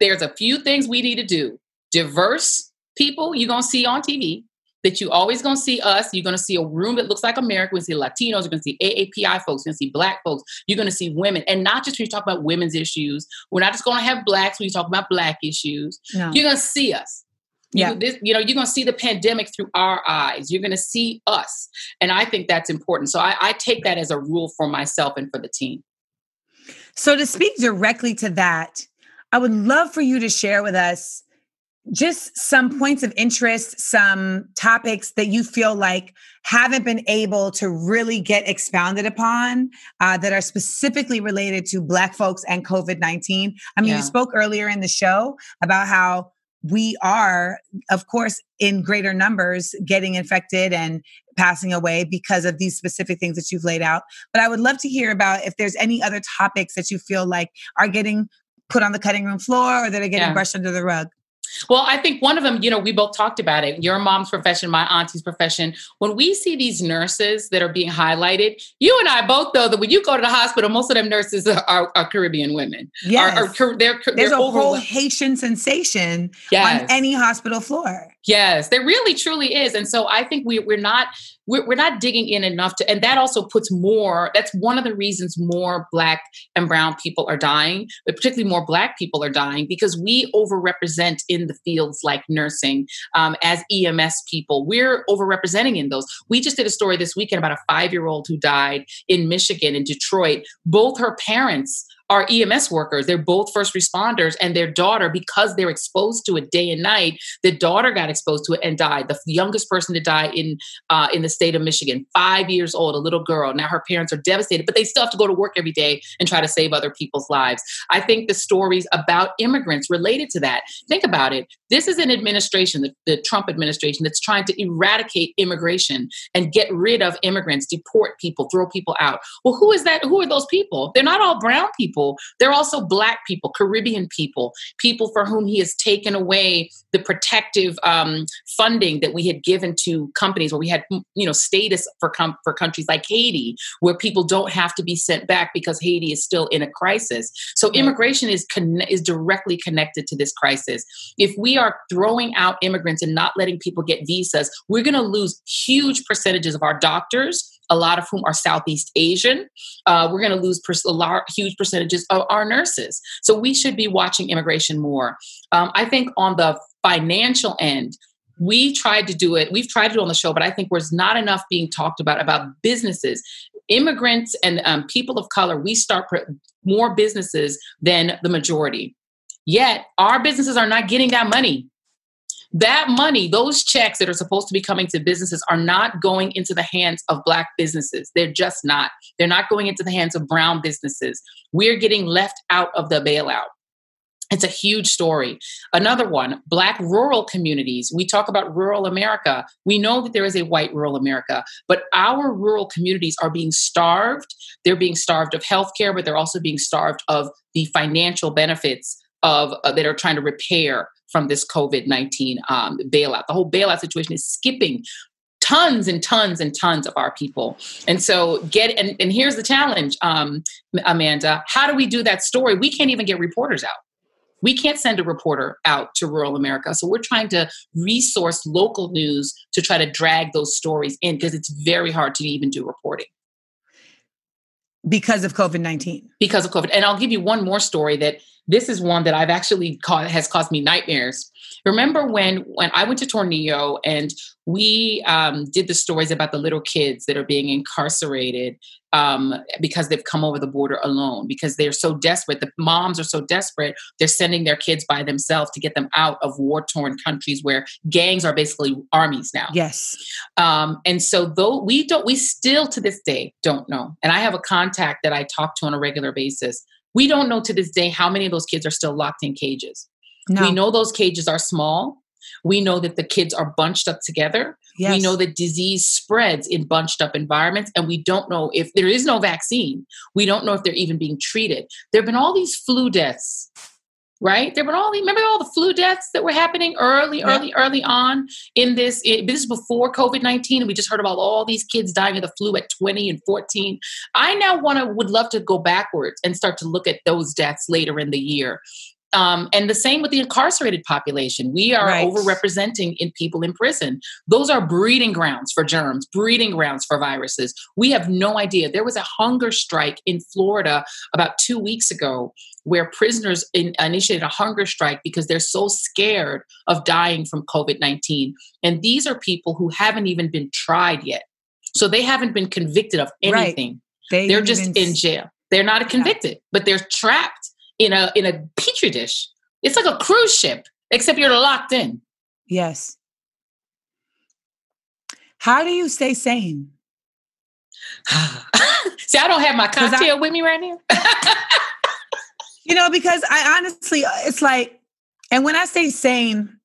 There's a few things we need to do. Diverse people you're gonna see on TV that you always gonna see us. You're gonna see a room that looks like America. We're gonna see Latinos. You're gonna see AAPI folks. You're gonna see Black folks. You're gonna see women, and not just when you talk about women's issues. We're not just gonna have blacks when you talk about Black issues. No. You're gonna see us. Yeah. You, this, you know, you're going to see the pandemic through our eyes. You're going to see us. And I think that's important. So I, I take that as a rule for myself and for the team. So, to speak directly to that, I would love for you to share with us just some points of interest, some topics that you feel like haven't been able to really get expounded upon uh, that are specifically related to Black folks and COVID 19. I mean, yeah. you spoke earlier in the show about how we are, of course, in greater numbers getting infected and passing away because of these specific things that you've laid out. But I would love to hear about if there's any other topics that you feel like are getting put on the cutting room floor or that are getting yeah. brushed under the rug. Well, I think one of them, you know, we both talked about it. Your mom's profession, my auntie's profession. When we see these nurses that are being highlighted, you and I both know that when you go to the hospital, most of them nurses are, are, Caribbean women. Yes. Are, are, they're, There's they're a whole Haitian sensation yes. on any hospital floor. Yes, there really truly is. And so I think we, we're not we're, we're not digging in enough to and that also puts more that's one of the reasons more black and brown people are dying but particularly more black people are dying because we overrepresent in the fields like nursing um, as ems people we're overrepresenting in those we just did a story this weekend about a five year old who died in michigan in detroit both her parents are EMS workers. They're both first responders, and their daughter, because they're exposed to it day and night, the daughter got exposed to it and died. The youngest person to die in uh, in the state of Michigan, five years old, a little girl. Now her parents are devastated, but they still have to go to work every day and try to save other people's lives. I think the stories about immigrants related to that. Think about it. This is an administration, the, the Trump administration, that's trying to eradicate immigration and get rid of immigrants, deport people, throw people out. Well, who is that? Who are those people? They're not all brown people people, they're also Black people, Caribbean people, people for whom he has taken away the protective um, funding that we had given to companies where we had, you know, status for com- for countries like Haiti, where people don't have to be sent back because Haiti is still in a crisis. So immigration is con- is directly connected to this crisis. If we are throwing out immigrants and not letting people get visas, we're going to lose huge percentages of our doctors a lot of whom are Southeast Asian. Uh, we're going to lose a large, huge percentages of our nurses. So we should be watching immigration more. Um, I think on the financial end, we tried to do it. We've tried to do it on the show, but I think there's not enough being talked about about businesses, immigrants, and um, people of color. We start more businesses than the majority. Yet our businesses are not getting that money. That money, those checks that are supposed to be coming to businesses are not going into the hands of Black businesses. They're just not. They're not going into the hands of Brown businesses. We're getting left out of the bailout. It's a huge story. Another one, Black rural communities. We talk about rural America. We know that there is a white rural America, but our rural communities are being starved. They're being starved of healthcare, but they're also being starved of the financial benefits of uh, that are trying to repair from this COVID 19 um, bailout. The whole bailout situation is skipping tons and tons and tons of our people. And so get and, and here's the challenge, um, Amanda. How do we do that story? We can't even get reporters out. We can't send a reporter out to rural America. So we're trying to resource local news to try to drag those stories in because it's very hard to even do reporting. Because of COVID 19. Because of COVID. And I'll give you one more story that this is one that I've actually caught has caused me nightmares. Remember when when I went to Tornillo and we um, did the stories about the little kids that are being incarcerated um, because they've come over the border alone because they're so desperate. The moms are so desperate they're sending their kids by themselves to get them out of war torn countries where gangs are basically armies now. Yes. Um, and so though we don't, we still to this day don't know. And I have a contact that I talk to on a regular basis we don't know to this day how many of those kids are still locked in cages. No. We know those cages are small. We know that the kids are bunched up together. Yes. We know that disease spreads in bunched up environments, and we don't know if there is no vaccine. We don't know if they're even being treated. There have been all these flu deaths right? There were all the, remember all the flu deaths that were happening early, yeah. early, early on in this. It, this is before COVID nineteen, and we just heard about all these kids dying of the flu at twenty and fourteen. I now want to would love to go backwards and start to look at those deaths later in the year um, and the same with the incarcerated population. We are right. overrepresenting in people in prison. Those are breeding grounds for germs, breeding grounds for viruses. We have no idea. There was a hunger strike in Florida about two weeks ago where prisoners in, initiated a hunger strike because they're so scared of dying from COVID 19. And these are people who haven't even been tried yet. So they haven't been convicted of anything. Right. They are just in jail. They're not convicted, yeah. but they're trapped in a in a petri dish. It's like a cruise ship, except you're locked in. Yes. How do you stay sane? See, I don't have my cocktail I, with me right now. you know, because I honestly, it's like, and when I say sane,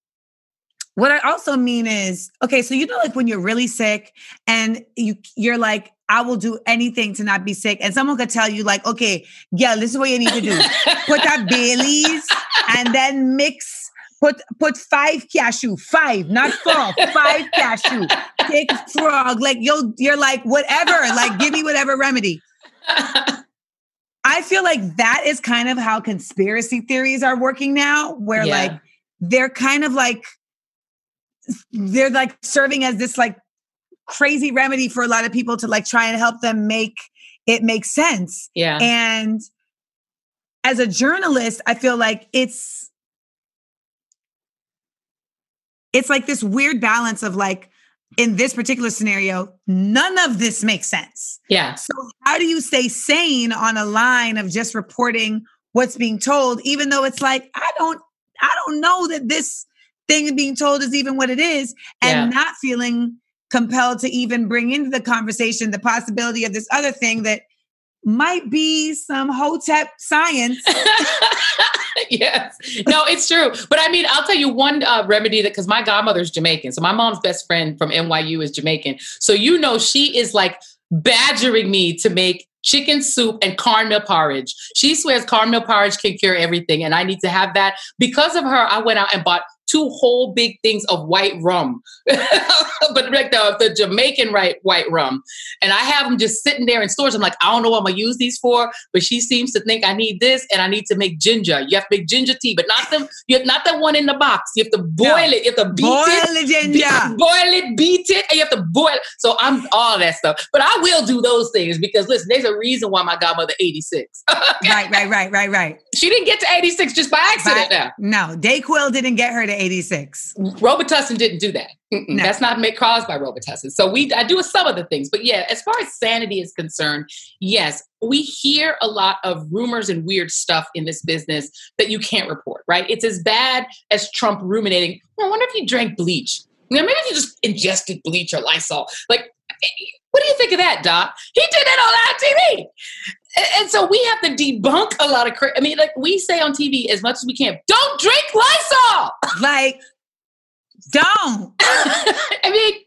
what I also mean is, okay, so you know, like when you're really sick and you you're like, I will do anything to not be sick. And someone could tell you, like, okay, yeah, this is what you need to do. put that Bailey's and then mix, put put five cashew, five, not four, five cashew. Take frog. Like you'll you're like, whatever, like give me whatever remedy. I feel like that is kind of how conspiracy theories are working now, where yeah. like they're kind of like they're like serving as this like crazy remedy for a lot of people to like try and help them make it make sense. Yeah. And as a journalist, I feel like it's it's like this weird balance of like in this particular scenario, none of this makes sense. Yeah. So how do you stay sane on a line of just reporting what's being told even though it's like I don't I don't know that this thing being told is even what it is and yeah. not feeling compelled to even bring into the conversation the possibility of this other thing that might be some hotep science. yes. No, it's true. But I mean, I'll tell you one uh, remedy that because my godmother's Jamaican. So my mom's best friend from NYU is Jamaican. So you know she is like badgering me to make chicken soup, and cornmeal porridge. She swears cornmeal porridge can cure everything, and I need to have that. Because of her, I went out and bought two whole big things of white rum, but like the, the Jamaican right white rum. And I have them just sitting there in stores. I'm like, I don't know what I'm gonna use these for, but she seems to think I need this and I need to make ginger. You have to make ginger tea, but not the you have not the one in the box. You have to boil No. it. You have to beat Boil it. Beat- boil it, beat it, and you have to boil. It. So I'm all that stuff. But I will do those things because listen, there's a reason why my godmother 86. right, right, right, right, right. she didn't get to 86 just by accident By- now. No, Dayquil didn't get her to 86. Robitussin didn't do that. No. That's not made caused by Robitussin. So we I do some of the things, but yeah, as far as sanity is concerned, yes, we hear a lot of rumors and weird stuff in this business that you can't report. Right? It's as bad as Trump ruminating. Oh, I wonder if you drank bleach. You know, maybe if you just ingested bleach or Lysol. Like, eh, eh, what do you think of that, Doc? He did it on our TV. And, and so we have to debunk a lot of. Cra- I mean, like we say on TV as much as we can. Don't drink Lysol. Like, don't. I mean,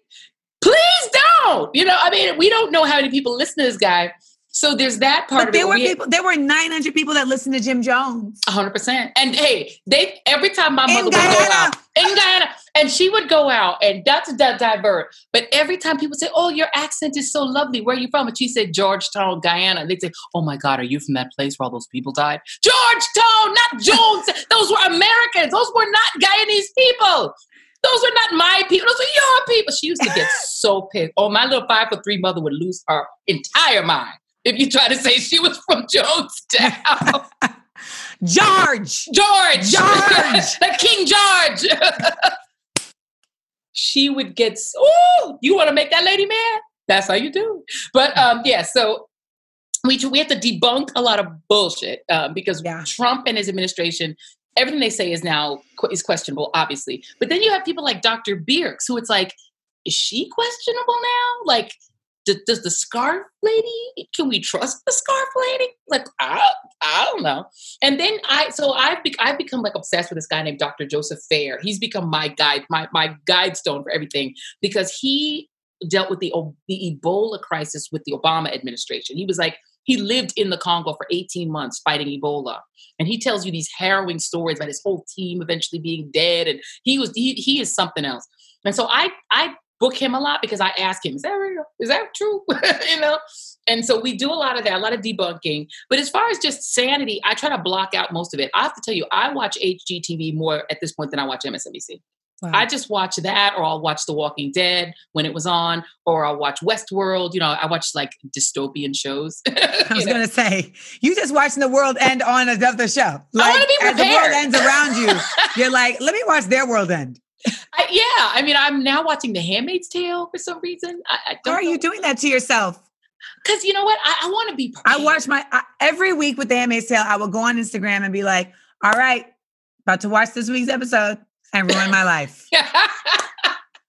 please don't. You know, I mean, we don't know how many people listen to this guy. So there's that part But of it. there were We- people, there were 900 people that listened to Jim Jones. 100%. And hey, they every time my In mother would go out in Guyana, and she would go out, and that's a di- divert. But every time people say, "Oh, your accent is so lovely. Where are you from?" and she said, "Georgetown, Guyana," and they'd say, "Oh my God, are you from that place where all those people died?" Georgetown, not Jones. those were Americans. Those were not Guyanese people. Those are not my people. Those are your people. She used to get so pissed. Oh, my little five foot three mother would lose her entire mind if you try to say she was from Jonestown. George. George, George! like King George. she would get. Oh, you want to make that lady mad? That's how you do. But um, yeah, so we we have to debunk a lot of bullshit um, because Yeah. Trump and his administration. Everything they say is now is questionable, obviously. But then you have people like Dr. Birx, who it's like, is she questionable now? Like, d- does the scarf lady? Can we trust the scarf lady? Like, I, I don't know. And then I, so I've be, I've become like obsessed with this guy named Dr. Joseph Fair. He's become my guide, my my guide stone for everything because he dealt with the the Ebola crisis with the Obama administration. He was like he lived in the Congo for 18 months fighting Ebola, and he tells you these harrowing stories about his whole team eventually being dead, and he was he he is something else. And so I I book him a lot because I ask him, is that real? Is that true? you know. And so we do a lot of that, a lot of debunking. But as far as just sanity, I try to block out most of it. I have to tell you, I watch HGTV more at this point than I watch MSNBC. Wow. I just watch that, or I'll watch The Walking Dead when it was on, or I'll watch Westworld. You know, I watch like dystopian shows. I was going to say, you just watching the world end on another show. Like, wanna be as the world ends around you, you're like, let me watch their world end. I, yeah, I mean, I'm now watching The Handmaid's Tale for some reason. I, I don't are you doing that to yourself? Because you know what? I, I want to be. I watch my I, every week with the Handmaid's Tale. I will go on Instagram and be like, "All right, about to watch this week's episode and ruin my life."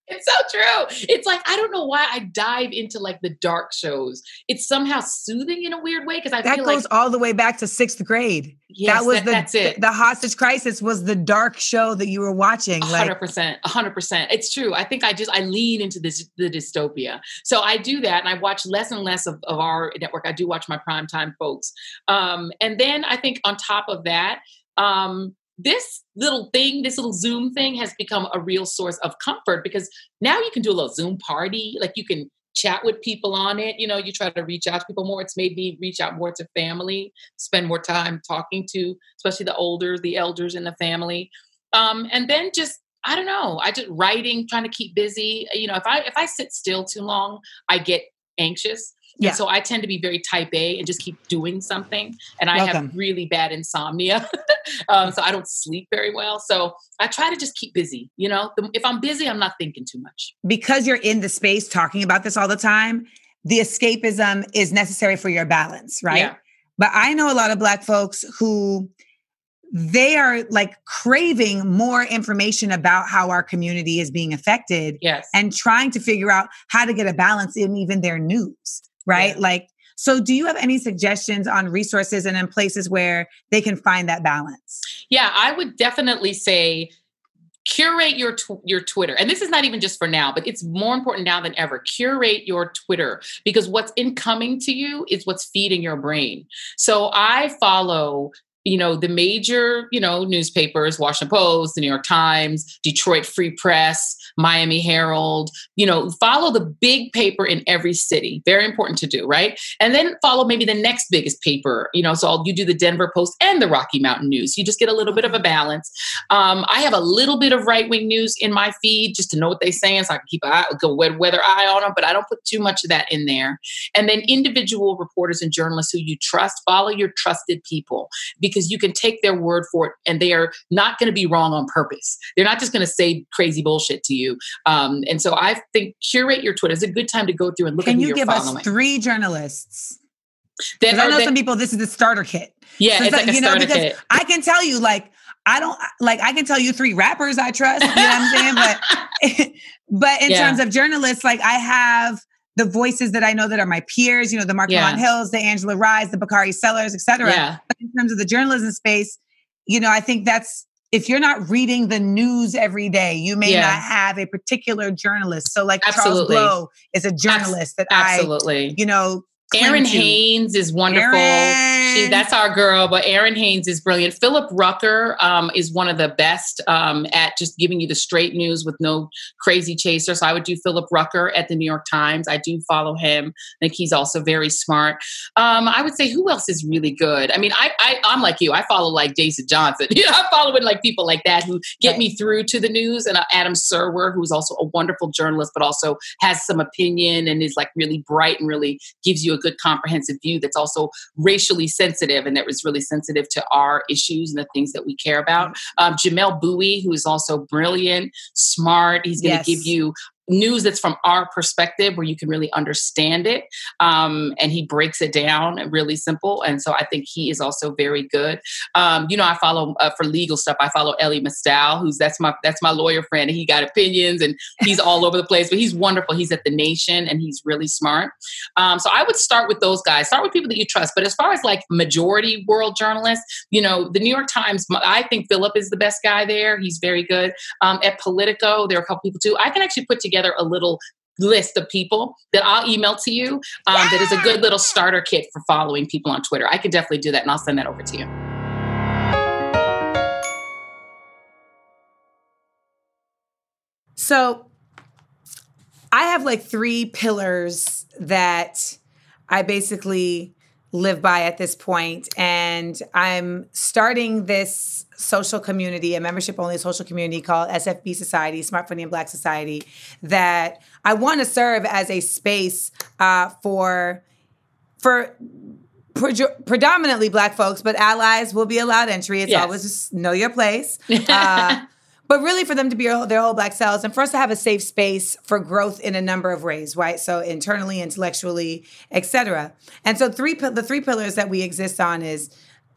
it's so true. It's like I don't know why I dive into like the dark shows. It's somehow soothing in a weird way because I That goes like all the way back to sixth grade. yes, that was that- the that's it. the hostage crisis was the dark show that you were watching. hundred Like, percent, hundred percent. It's true. I think I just I lean into this the dystopia. So I do that, and I watch less and less of, of our network. I do watch my primetime folks, um, and then I think on top of that, um, this little thing, this little Zoom thing, has become a real source of comfort because now you can do a little Zoom party. Like you can chat with people on it. You know, you try to reach out to people more. It's made me reach out more to family, spend more time talking to, especially the older, the elders in the family. Um, and then just I don't know. I just writing, trying to keep busy. You know, if I if I sit still too long, I get anxious. Yeah. And so I tend to be very type A and just keep doing something. And I Welcome. have really bad insomnia. um, so I don't sleep very well. So I try to just keep busy. You know, if I'm busy, I'm not thinking too much. because you're in the space talking about this all the time, the escapism is necessary for your balance, right? Yeah. But I know a lot of black folks who they are like craving more information about how our community is being affected Yes. and trying to figure out how to get a balance in even their news, right? Yeah. Like, so do you have any suggestions on resources and in places where they can find that balance? Yeah, I would definitely say curate your tw- your Twitter. And this is not even just for now, but it's more important now than ever. Curate your Twitter because what's incoming to you is what's feeding your brain. So I follow you know the major you know newspapers washington post the new york times detroit free press miami herald you know follow the big paper in every city very important to do right and then follow maybe the next biggest paper you know so you do the denver post and the rocky mountain news you just get a little bit of a balance um, i have a little bit of right-wing news in my feed just to know what they're saying so i can keep a go weather eye on them but i don't put too much of that in there and then individual reporters and journalists who you trust follow your trusted people because you can take their word for it and they are not going to be wrong on purpose. They're not just going to say crazy bullshit to you. Um, and so I think curate your Twitter is a good time to go through and look Can at who you give following. us three journalists? That I know that- some people, this is the starter kit. yeah, So it's like a you know, starter because kit. I can tell you, like, I don't like I can tell you three rappers I trust, you know what I'm saying? But but in Yeah. terms of journalists, like I have the voices that I know that are my peers, you know, the Marc Yeah. Hills, the Angela Ryes, the Bakari Sellers, etc. Yeah, But in terms of the journalism space, you know, I think that's if you're not reading the news every day, you may Yeah. not have a particular journalist. So like Absolutely. Charles Blow is a journalist that I, absolutely. you know, Errin. Haines is wonderful. She, that's our girl, but Errin Haines is brilliant. Philip Rucker um, is one of the best um, at just giving you the straight news with no crazy chaser. So I would do Philip Rucker at the New York Times. I do follow him. I think he's also very smart. Um, I would say who else is really good? I mean, I, I I'm like you. I follow like Jason Johnson. You know, I'm following like people like that who get Right. me through to the news. And uh, Adam Serwer, who's also a wonderful journalist, but also has some opinion and is like really bright and really gives you a good comprehensive view. That's also racially sensitive and that was really sensitive to our issues and the things that we care about. Um, Jamelle Bouie, who is also brilliant, smart. He's going to Yes. give you news that's from our perspective where you can really understand it um, and he breaks it down really simple and so i think he is also very good. Um, you know i follow uh, for legal stuff i follow Elie Mystal, who's that's my that's my lawyer friend and he got opinions and he's all over the place but he's wonderful. He's at the nation and he's really smart. Um, so i would start with those guys. Start with people that you trust. But as far as like majority world journalists you know the new york times i think philip is the best guy there. He's very good. Um, at Politico. There are a couple people too. I can actually put together a little list of people that I'll email to you. Um, That is a good little starter kit for following people on Twitter. I can definitely do that, and I'll send that over to you. So I have like three pillars that I basically live by at this point and I'm starting this social community, a membership only social community called SFB Society, Smart Funny and Black Society, that I want to serve as a space uh, for for pre- predominantly black folks, but allies will be allowed entry. It's Yes. always just know your place. Uh, but really for them to be their whole black selves and for us to have a safe space for growth in a number of ways, right? So internally, intellectually, etc. And so three the three pillars that we exist on is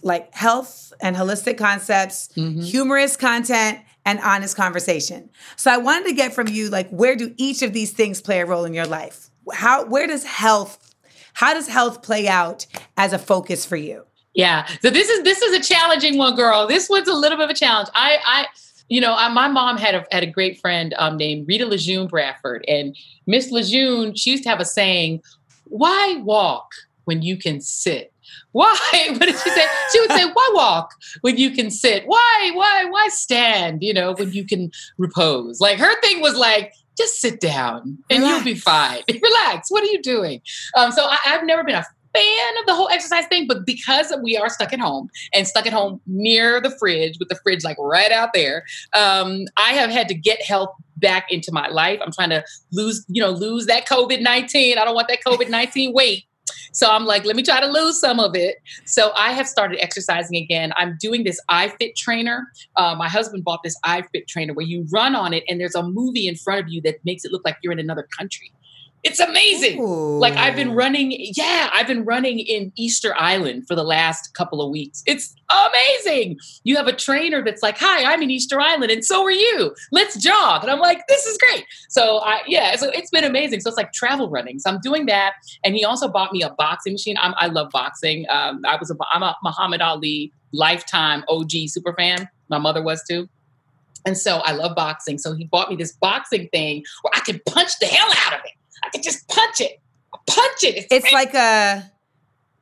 like health and holistic concepts, mm-hmm. humorous content, and honest conversation. So I wanted to get from you like where do each of these things play a role in your life? How where does health how does health play out as a focus for you? Yeah. So this is this is a challenging one, girl. This one's a little bit of a challenge. I I you know, I, my mom had a had a great friend um, named Rita Lejeune Bradford, and Miss Lejeune, she used to have a saying, "Why walk when you can sit?" Why? What did she say? She would say, "Why walk when you can sit? Why? Why? Why stand? You know, when you can repose." Like her thing was like, "Just sit down and you'll be fine. Relax. What are you doing?" Um, so I, I've never been a fan of the whole exercise thing, but because we are stuck at home and stuck at home near the fridge with the fridge like right out there, um, I have had to get health back into my life. I'm trying to lose, you know, lose that COVID 19. I don't want that COVID 19 weight. So I'm like, let me try to lose some of it. So I have started exercising again. I'm doing this iFit trainer. Uh, my husband bought this iFit trainer where you run on it and there's a movie in front of you that makes it look like you're in another country. It's amazing. Like I've been running, yeah, I've been running in Easter Island for the last couple of weeks. It's amazing. You have a trainer that's like, "Hi, I'm in Easter Island, and so are you. Let's jog." And I'm like, "This is great." So I, yeah, so it's been amazing. So it's like travel running. So I'm doing that, and he also bought me a boxing machine. I'm, I love boxing. Um, I was a, I'm a Muhammad Ali lifetime OG super fan. My mother was too. And so I love boxing. So he bought me this boxing thing where I can punch the hell out of it. I could just punch it, punch it. It's like a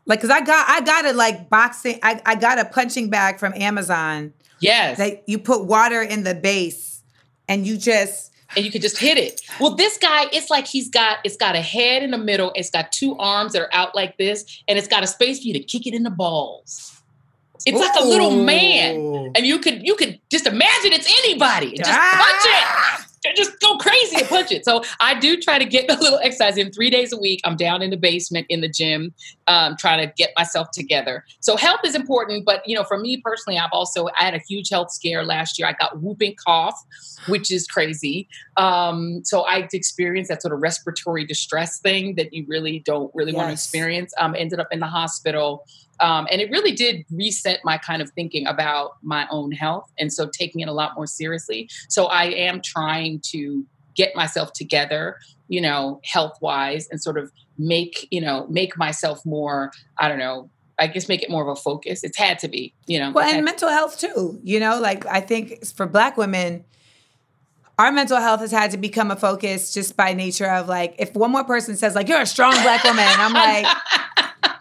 like because I got I got a like boxing. I, I got a punching bag from Amazon yes, that you put water in the base and you just and you could just hit it. Well, this guy, it's like he's got it's got a head in the middle. It's got two arms that are out like this, and it's got a space for you to kick it in the balls. It's like a little man, and you could you could just imagine it's anybody. Just Ah! punch it. Just go crazy and punch it. So I do try to get a little exercise in three days a week. I'm down in the basement in the gym, um, trying to get myself together. So health is important, but you know, for me personally, I've also I had a huge health scare last year. I got whooping cough, which is crazy. Um, so I experienced that sort of respiratory distress thing that you really don't really want to experience. Um, ended up in the hospital. Um, and it really did reset my kind of thinking about my own health. And so taking it a lot more seriously. So I am trying to get myself together, you know, health wise and sort of make, you know, make myself more, I don't know, I guess make it more of a focus. It's had to be, you know. well and mental health too. You know, like I think for Black women. Our mental health has had to become a focus just by nature of like, if one more person says like you're a strong black woman, I'm like,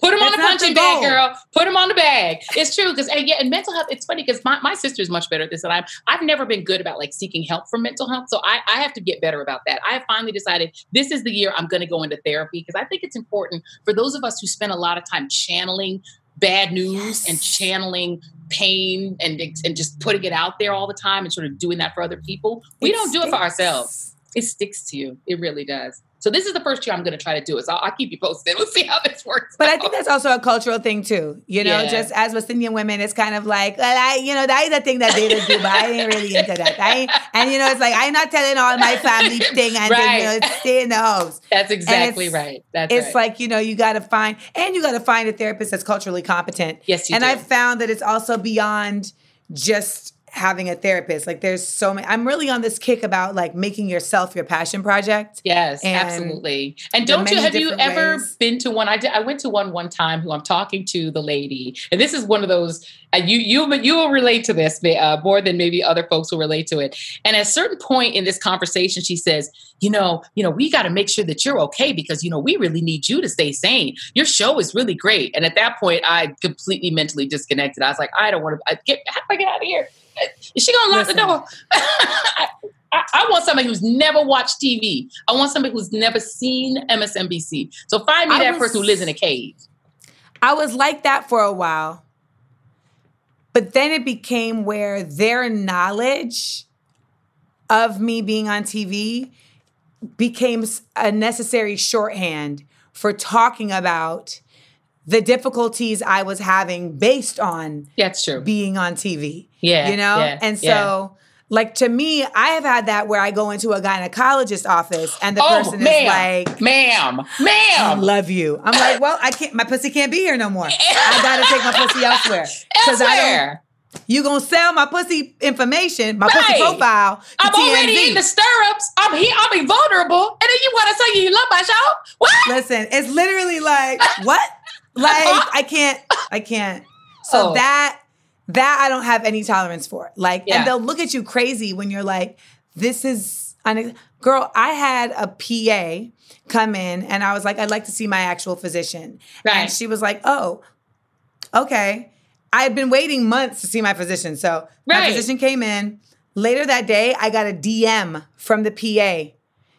Put them on the punching bag, girl. Put them on the bag. It's true because yeah, and mental health. It's funny because my, my sister is much better at this than I'm. I've never been good about like seeking help for mental health, so I, I have to get better about that. I have finally decided this is the year I'm going to go into therapy because I think it's important for those of us who spend a lot of time channeling bad news and channeling pain and and just putting it out there all the time and sort of doing that for other people. We It don't do it for ourselves. It sticks to you. It really does. So this is the first year I'm going to try to do it. So I'll, I'll keep you posted. We'll see how this works. But I think that's also a cultural thing too. You know, Yeah. just as West Indian women, it's kind of like, well, I, you know, that is a thing that they do, but I ain't really into that. I and you know, it's like I'm not telling all my family thing and then, you know, Right. stay in the house. That's exactly right. That's it's right. like you know, you got to find, and you got to find a therapist that's culturally competent. yes, you and do. I've found that it's also beyond just having a therapist. Like there's so many. I'm really on this kick about like making yourself your passion project. Yes, And absolutely. And don't you have you ever ways. been to one? I did. I went to one one time. Who I'm talking to the lady, and this is one of those. Uh, you you you will relate to this uh, more than maybe other folks will relate to it. And at a certain point in this conversation, she says, "You know, you know, we got to make sure that you're okay because you know we really need you to stay sane. Your show is really great." And at that point, I completely mentally disconnected. I was like, "I don't want to get how do I get out of here? Is she gonna lock Listen. the door?" I, I, I want somebody who's never watched TV. I want somebody who's never seen MSNBC. So find me I that was- person who lives in a cave. I was like that for a while. But then it became where their knowledge of me being on TV became a necessary shorthand for talking about the difficulties I was having based on That's true. being on TV. Yeah, You know? yeah, and so yeah. like to me, I have had that where I go into a gynecologist office and the oh, person ma'am, is like ma'am, ma'am, I love you. I'm like, well, I can't. My pussy can't be here no more. I gotta take my pussy elsewhere. 'Cause I don't-. You gonna sell my pussy information, my pussy profile to I'm already TMZ. in the stirrups. I'm here. I'm be vulnerable, and then you want to say you love my show? What? Listen, it's literally like what? Like I can't. I can't. So Oh. that that I don't have any tolerance for. Like, Yeah. and they'll look at you crazy when you're like, "This is." Une- Girl, I had a PA come in, and I was like, "I'd like to see my actual physician." Right. And she was like, "Oh, okay." I had been waiting months to see my physician. So my physician came in. Later that day, I got a DM from the PA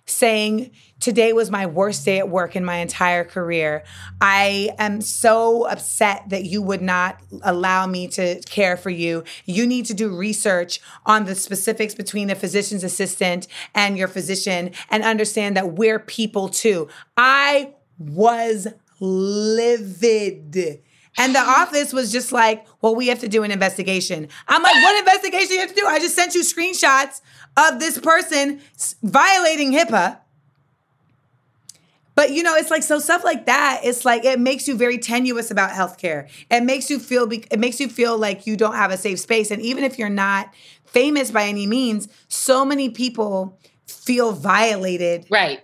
saying, Today was my worst day at work in my entire career. I am so upset that you would not allow me to care for you. You need to do research on the specifics between a physician's assistant and your physician and understand that we're people too. I was livid. And the office was just like, well, we have to do an investigation. I'm like, what investigation you have to do? I just sent you screenshots of this person violating HIPAA. But you know, it's like so stuff like that. It's like it makes you very tenuous about healthcare. It makes you feel be- it makes you feel like you don't have a safe space. And even if you're not famous by any means, so many people feel violated Right.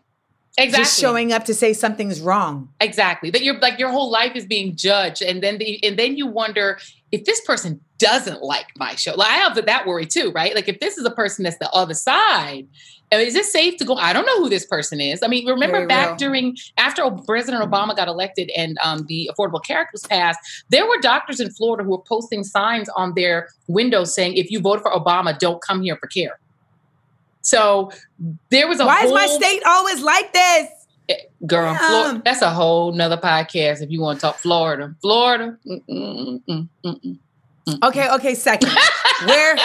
Exactly. just showing up to say something's wrong. Exactly. That you're like your whole life is being judged, and then the and then you wonder if this person doesn't like my show, like I have that worry too, right? Like if this is a person that's the other side, I mean, is it safe to go? I don't know who this person is. I mean, remember Very back real. during after President Obama got elected and um, the Affordable Care Act was passed, there were doctors in Florida who were posting signs on their windows saying, "If you vote for Obama, don't come here for care." So there was a Why is my state always like this? Girl? Flor- that's a whole nother podcast if you want to talk Florida. Florida. Mm-mm, mm-mm, mm-mm. Okay, okay, second. Where,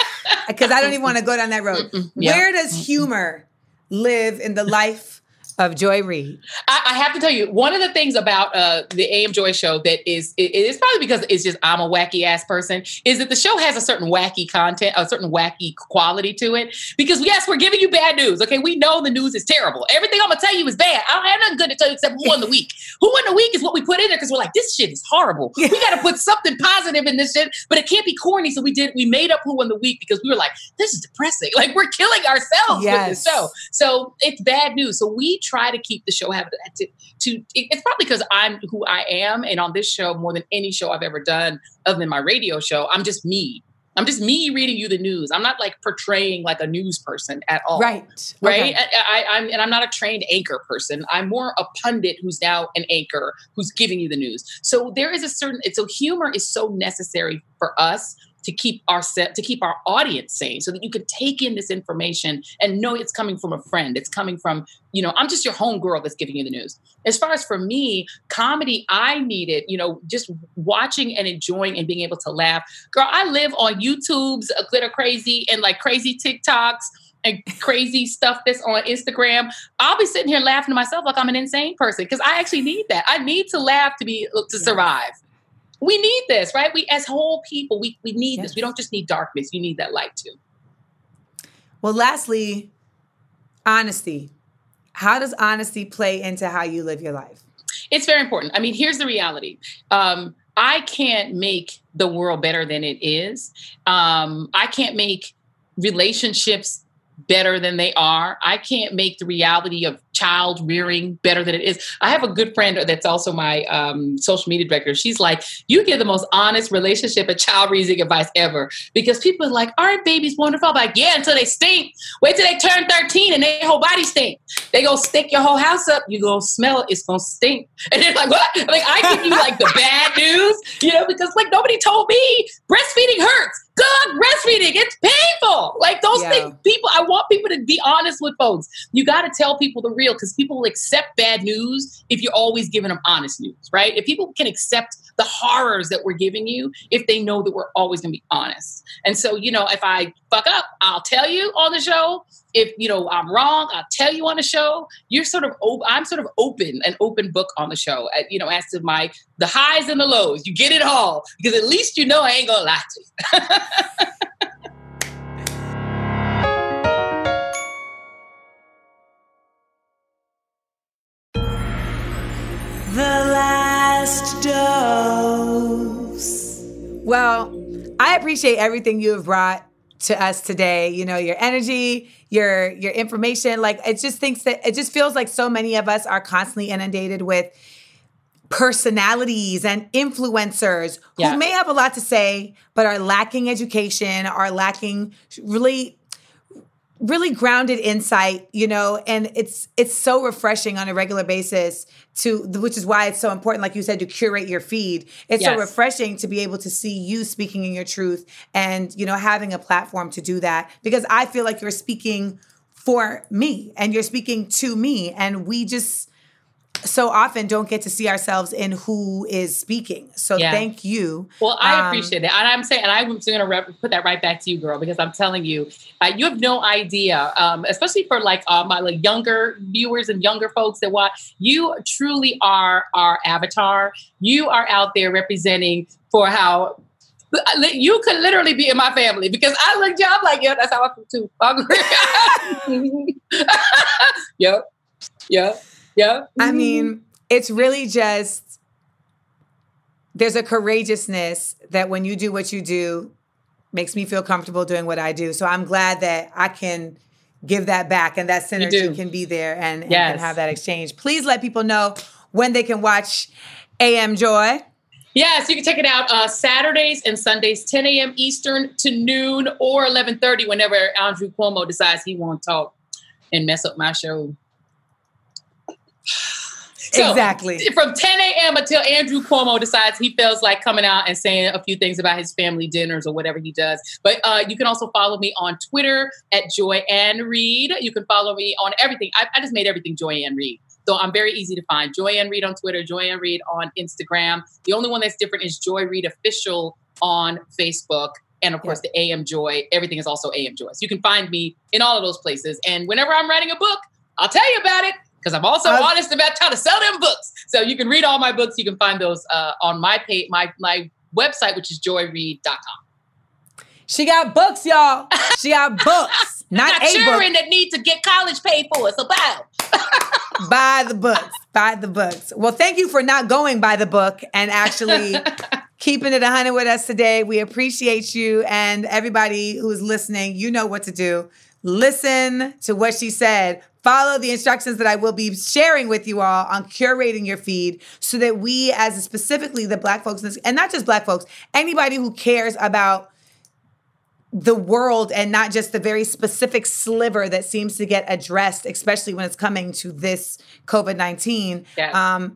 because I don't even want to go down that road. Yeah. Where does humor live in the life of Joy Reid? I, I have to tell you, one of the things about uh, the AM Joy show that is, it- it's probably because it's just I'm a wacky ass person, is that the show has a certain wacky content, a certain wacky quality to it. Because yes, we're giving you bad news. Okay, we know the news is terrible. Everything I'm gonna tell you is bad. I don't have nothing good to tell you except who won the week. Who won the week is what we put in there because we're like, this shit is horrible. We got to put something positive in this shit, but it can't be corny. So we did. We made up who won the week because we were like, this is depressing. Like we're killing ourselves with this show. So it's bad news. So we try to keep the show having to, to it's probably because I'm who I am, and on this show more than any show I've ever done, other than my radio show, I'm just me. I'm just me reading you the news. I'm not like portraying like a news person at all. Right. Right. Okay. I, I'm and I'm not a trained anchor person. I'm more a pundit who's now an anchor who's giving you the news. So there is a certain. So humor is so necessary for us to keep our set to keep our audience sane, so that you can take in this information and know it's coming from a friend. It's coming from you know. I'm just your homegirl that's giving you the news. As far as for me, comedy, I needed you know just watching and enjoying and being able to laugh. Girl, I live on YouTube's glitter crazy and like crazy TikToks and crazy stuff that's on Instagram, I'll be sitting here laughing to myself like I'm an insane person because I actually need that. I need to laugh to be to survive. We need this, right? We as whole people, we we need Yes. this. We don't just need darkness. You need that light too. Well, lastly, honesty. How does honesty play into how you live your life? It's very important. I mean, here's the reality. Um, I can't make the world better than it is. Um, I can't make relationships better than they are. I can't make the reality of child rearing better than it is. I have a good friend that's also my um, social media director. She's like, you give the most honest relationship and child raising advice ever because people are like, aren't babies wonderful? I'm like, yeah, until they stink. Wait till they turn 13 and their whole body stink. They go stink your whole house up. You go smell it. It's gonna stink. And they're like, what? Like I give you like the bad news, you know, because like nobody told me breastfeeding hurts. Good breastfeeding, it's painful. Like those Yeah. things, people. I want people to be honest with folks. You got to tell people the real because people will accept bad news if you're always giving them honest news, right? If people can accept the horrors that we're giving you, if they know that we're always going to be honest. And so, you know, if I fuck up, I'll tell you on the show. If you know I'm wrong, I'll tell you on the show. You're sort of, op- I'm sort of open, an open book on the show. You know, as to my the highs and the lows, you get it all because at least you know I ain't gonna lie to you. The last dose. Well, I appreciate everything you have brought to us today. You know, your energy, your your information. Like it just thinks that it just feels like so many of us are constantly inundated with personalities and influencers Yeah. who may have a lot to say, but are lacking education, are lacking really really grounded insight you know and it's it's so refreshing on a regular basis to which is why it's so important like you said to curate your feed. It's so refreshing to be able to see you speaking in your truth and you know having a platform to do that because i feel like you're speaking for me and you're speaking to me and we just so often don't get to see ourselves in who is speaking so Yeah. thank you Well, I Um, appreciate it. and I'm saying, and I'm going to re- put that right back to you, girl, because I'm telling you, uh, you have no idea, um, especially for like uh, my like younger viewers and younger folks that watch. You truly are our avatar. You are out there representing for how. You could literally be in my family because I look at you, I'm like, yeah, that's how I feel too. yep. yep. Yep. Yep. I mean, it's really just there's a courageousness that when you do what you do makes me feel comfortable doing what I do. So I'm glad that I can give that back and that synergy can be there and, and, Yes. and have that exchange. Please let people know when they can watch AM Joy. Yes, you can check it out uh, Saturdays and Sundays, 10 a.m. Eastern to noon or 11:30, whenever Andrew Cuomo decides he won't talk and mess up my show. So, exactly. From 10 a.m. until Andrew Cuomo decides he feels like coming out and saying a few things about his family dinners or whatever he does. But uh, you can also follow me on Twitter at Joy Ann Reid. You can follow me on everything. I, I just made everything Joy Ann Reid. So I'm very easy to find. Joy Ann Reid on Twitter, Joy Ann Reid on Instagram. The only one that's different is Joy Reid Official on Facebook. And of course, yeah. the AM Joy. Everything is also AM Joy. So you can find me in all of those places. And whenever I'm writing a book, I'll tell you about it because I'm also uh, honest about trying to sell them books. So you can read all my books. You can find those uh, on my page, my my website, which is joyreid.com. She got books, y'all. She got books, not got a children book. that need to get college paid for. So buy buy the books. Buy the books. Well, thank you for not going by the book and actually keeping it 100 with us today. We appreciate you and everybody who's listening. You know what to do. Listen to what she said follow the instructions that I will be sharing with you all on curating your feed so that we, as specifically the Black folks, and not just Black folks, anybody who cares about the world and not just the very specific sliver that seems to get addressed, especially when it's coming to this COVID 19. Yes. Um,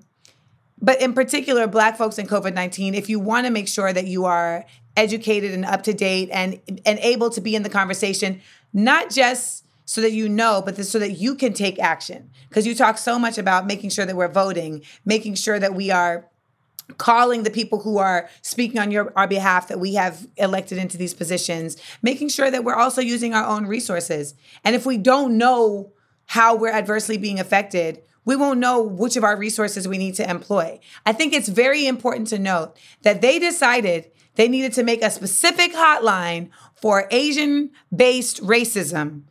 but in particular, Black folks in COVID 19, if you want to make sure that you are educated and up to date and, and able to be in the conversation, not just so that you know, but this, so that you can take action. Because you talk so much about making sure that we're voting, making sure that we are calling the people who are speaking on your our behalf that we have elected into these positions, making sure that we're also using our own resources. And if we don't know how we're adversely being affected, we won't know which of our resources we need to employ. I think it's very important to note that they decided they needed to make a specific hotline for Asian based racism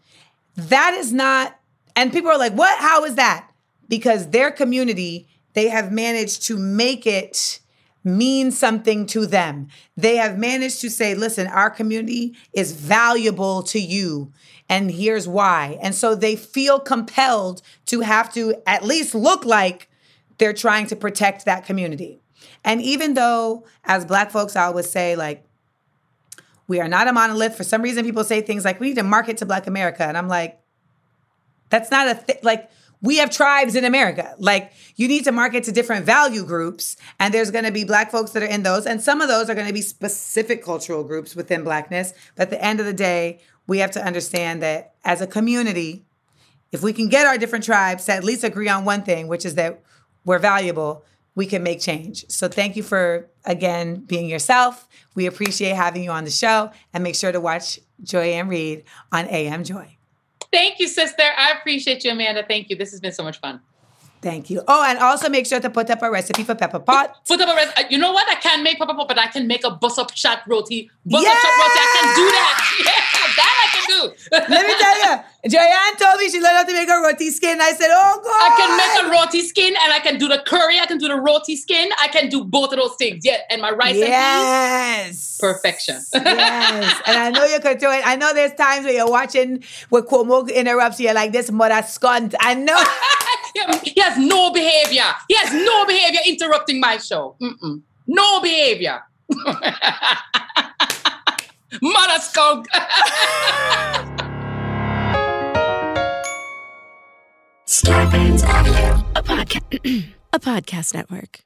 that is not, and people are like, what? How is that? Because their community, they have managed to make it mean something to them. They have managed to say, listen, our community is valuable to you. And here's why. And so they feel compelled to have to at least look like they're trying to protect that community. And even though, as Black folks, I always say, like, we are not a monolith. For some reason, people say things like, we need to market to Black America. And I'm like, that's not a thing. Like, we have tribes in America. Like, you need to market to different value groups, and there's going to be Black folks that are in those. And some of those are going to be specific cultural groups within Blackness. But at the end of the day, we have to understand that as a community, if we can get our different tribes to at least agree on one thing, which is that we're valuable, we can make change. So thank you for again being yourself. We appreciate having you on the show and make sure to watch Joy Ann Reid on AM Joy. Thank you, sister. I appreciate you, Amanda. Thank you. This has been so much fun. Thank you. Oh, and also make sure to put up a recipe for pepper pot. Put up a recipe. Uh, you know what? I can't make pepper pot, but I can make a bus up chat roti. Bus yes! up shot roti. I can do that. Yeah, that I can do. Let me tell you, Joy Ann told me she learned how to make a roti skin. I said, oh God. I can make a roti skin and I can do the curry. I can do the roti skin. I can do both of those things. Yeah. And my rice yes. and peas. Perfection. yes. And I know you can do it. I know there's times where you're watching where Cuomo interrupts you like this mother scunt. I know. he has no behavior. He has no behavior interrupting my show. Mm-mm. No behavior. Mother skunk. Audio, a podcast, a podcast network.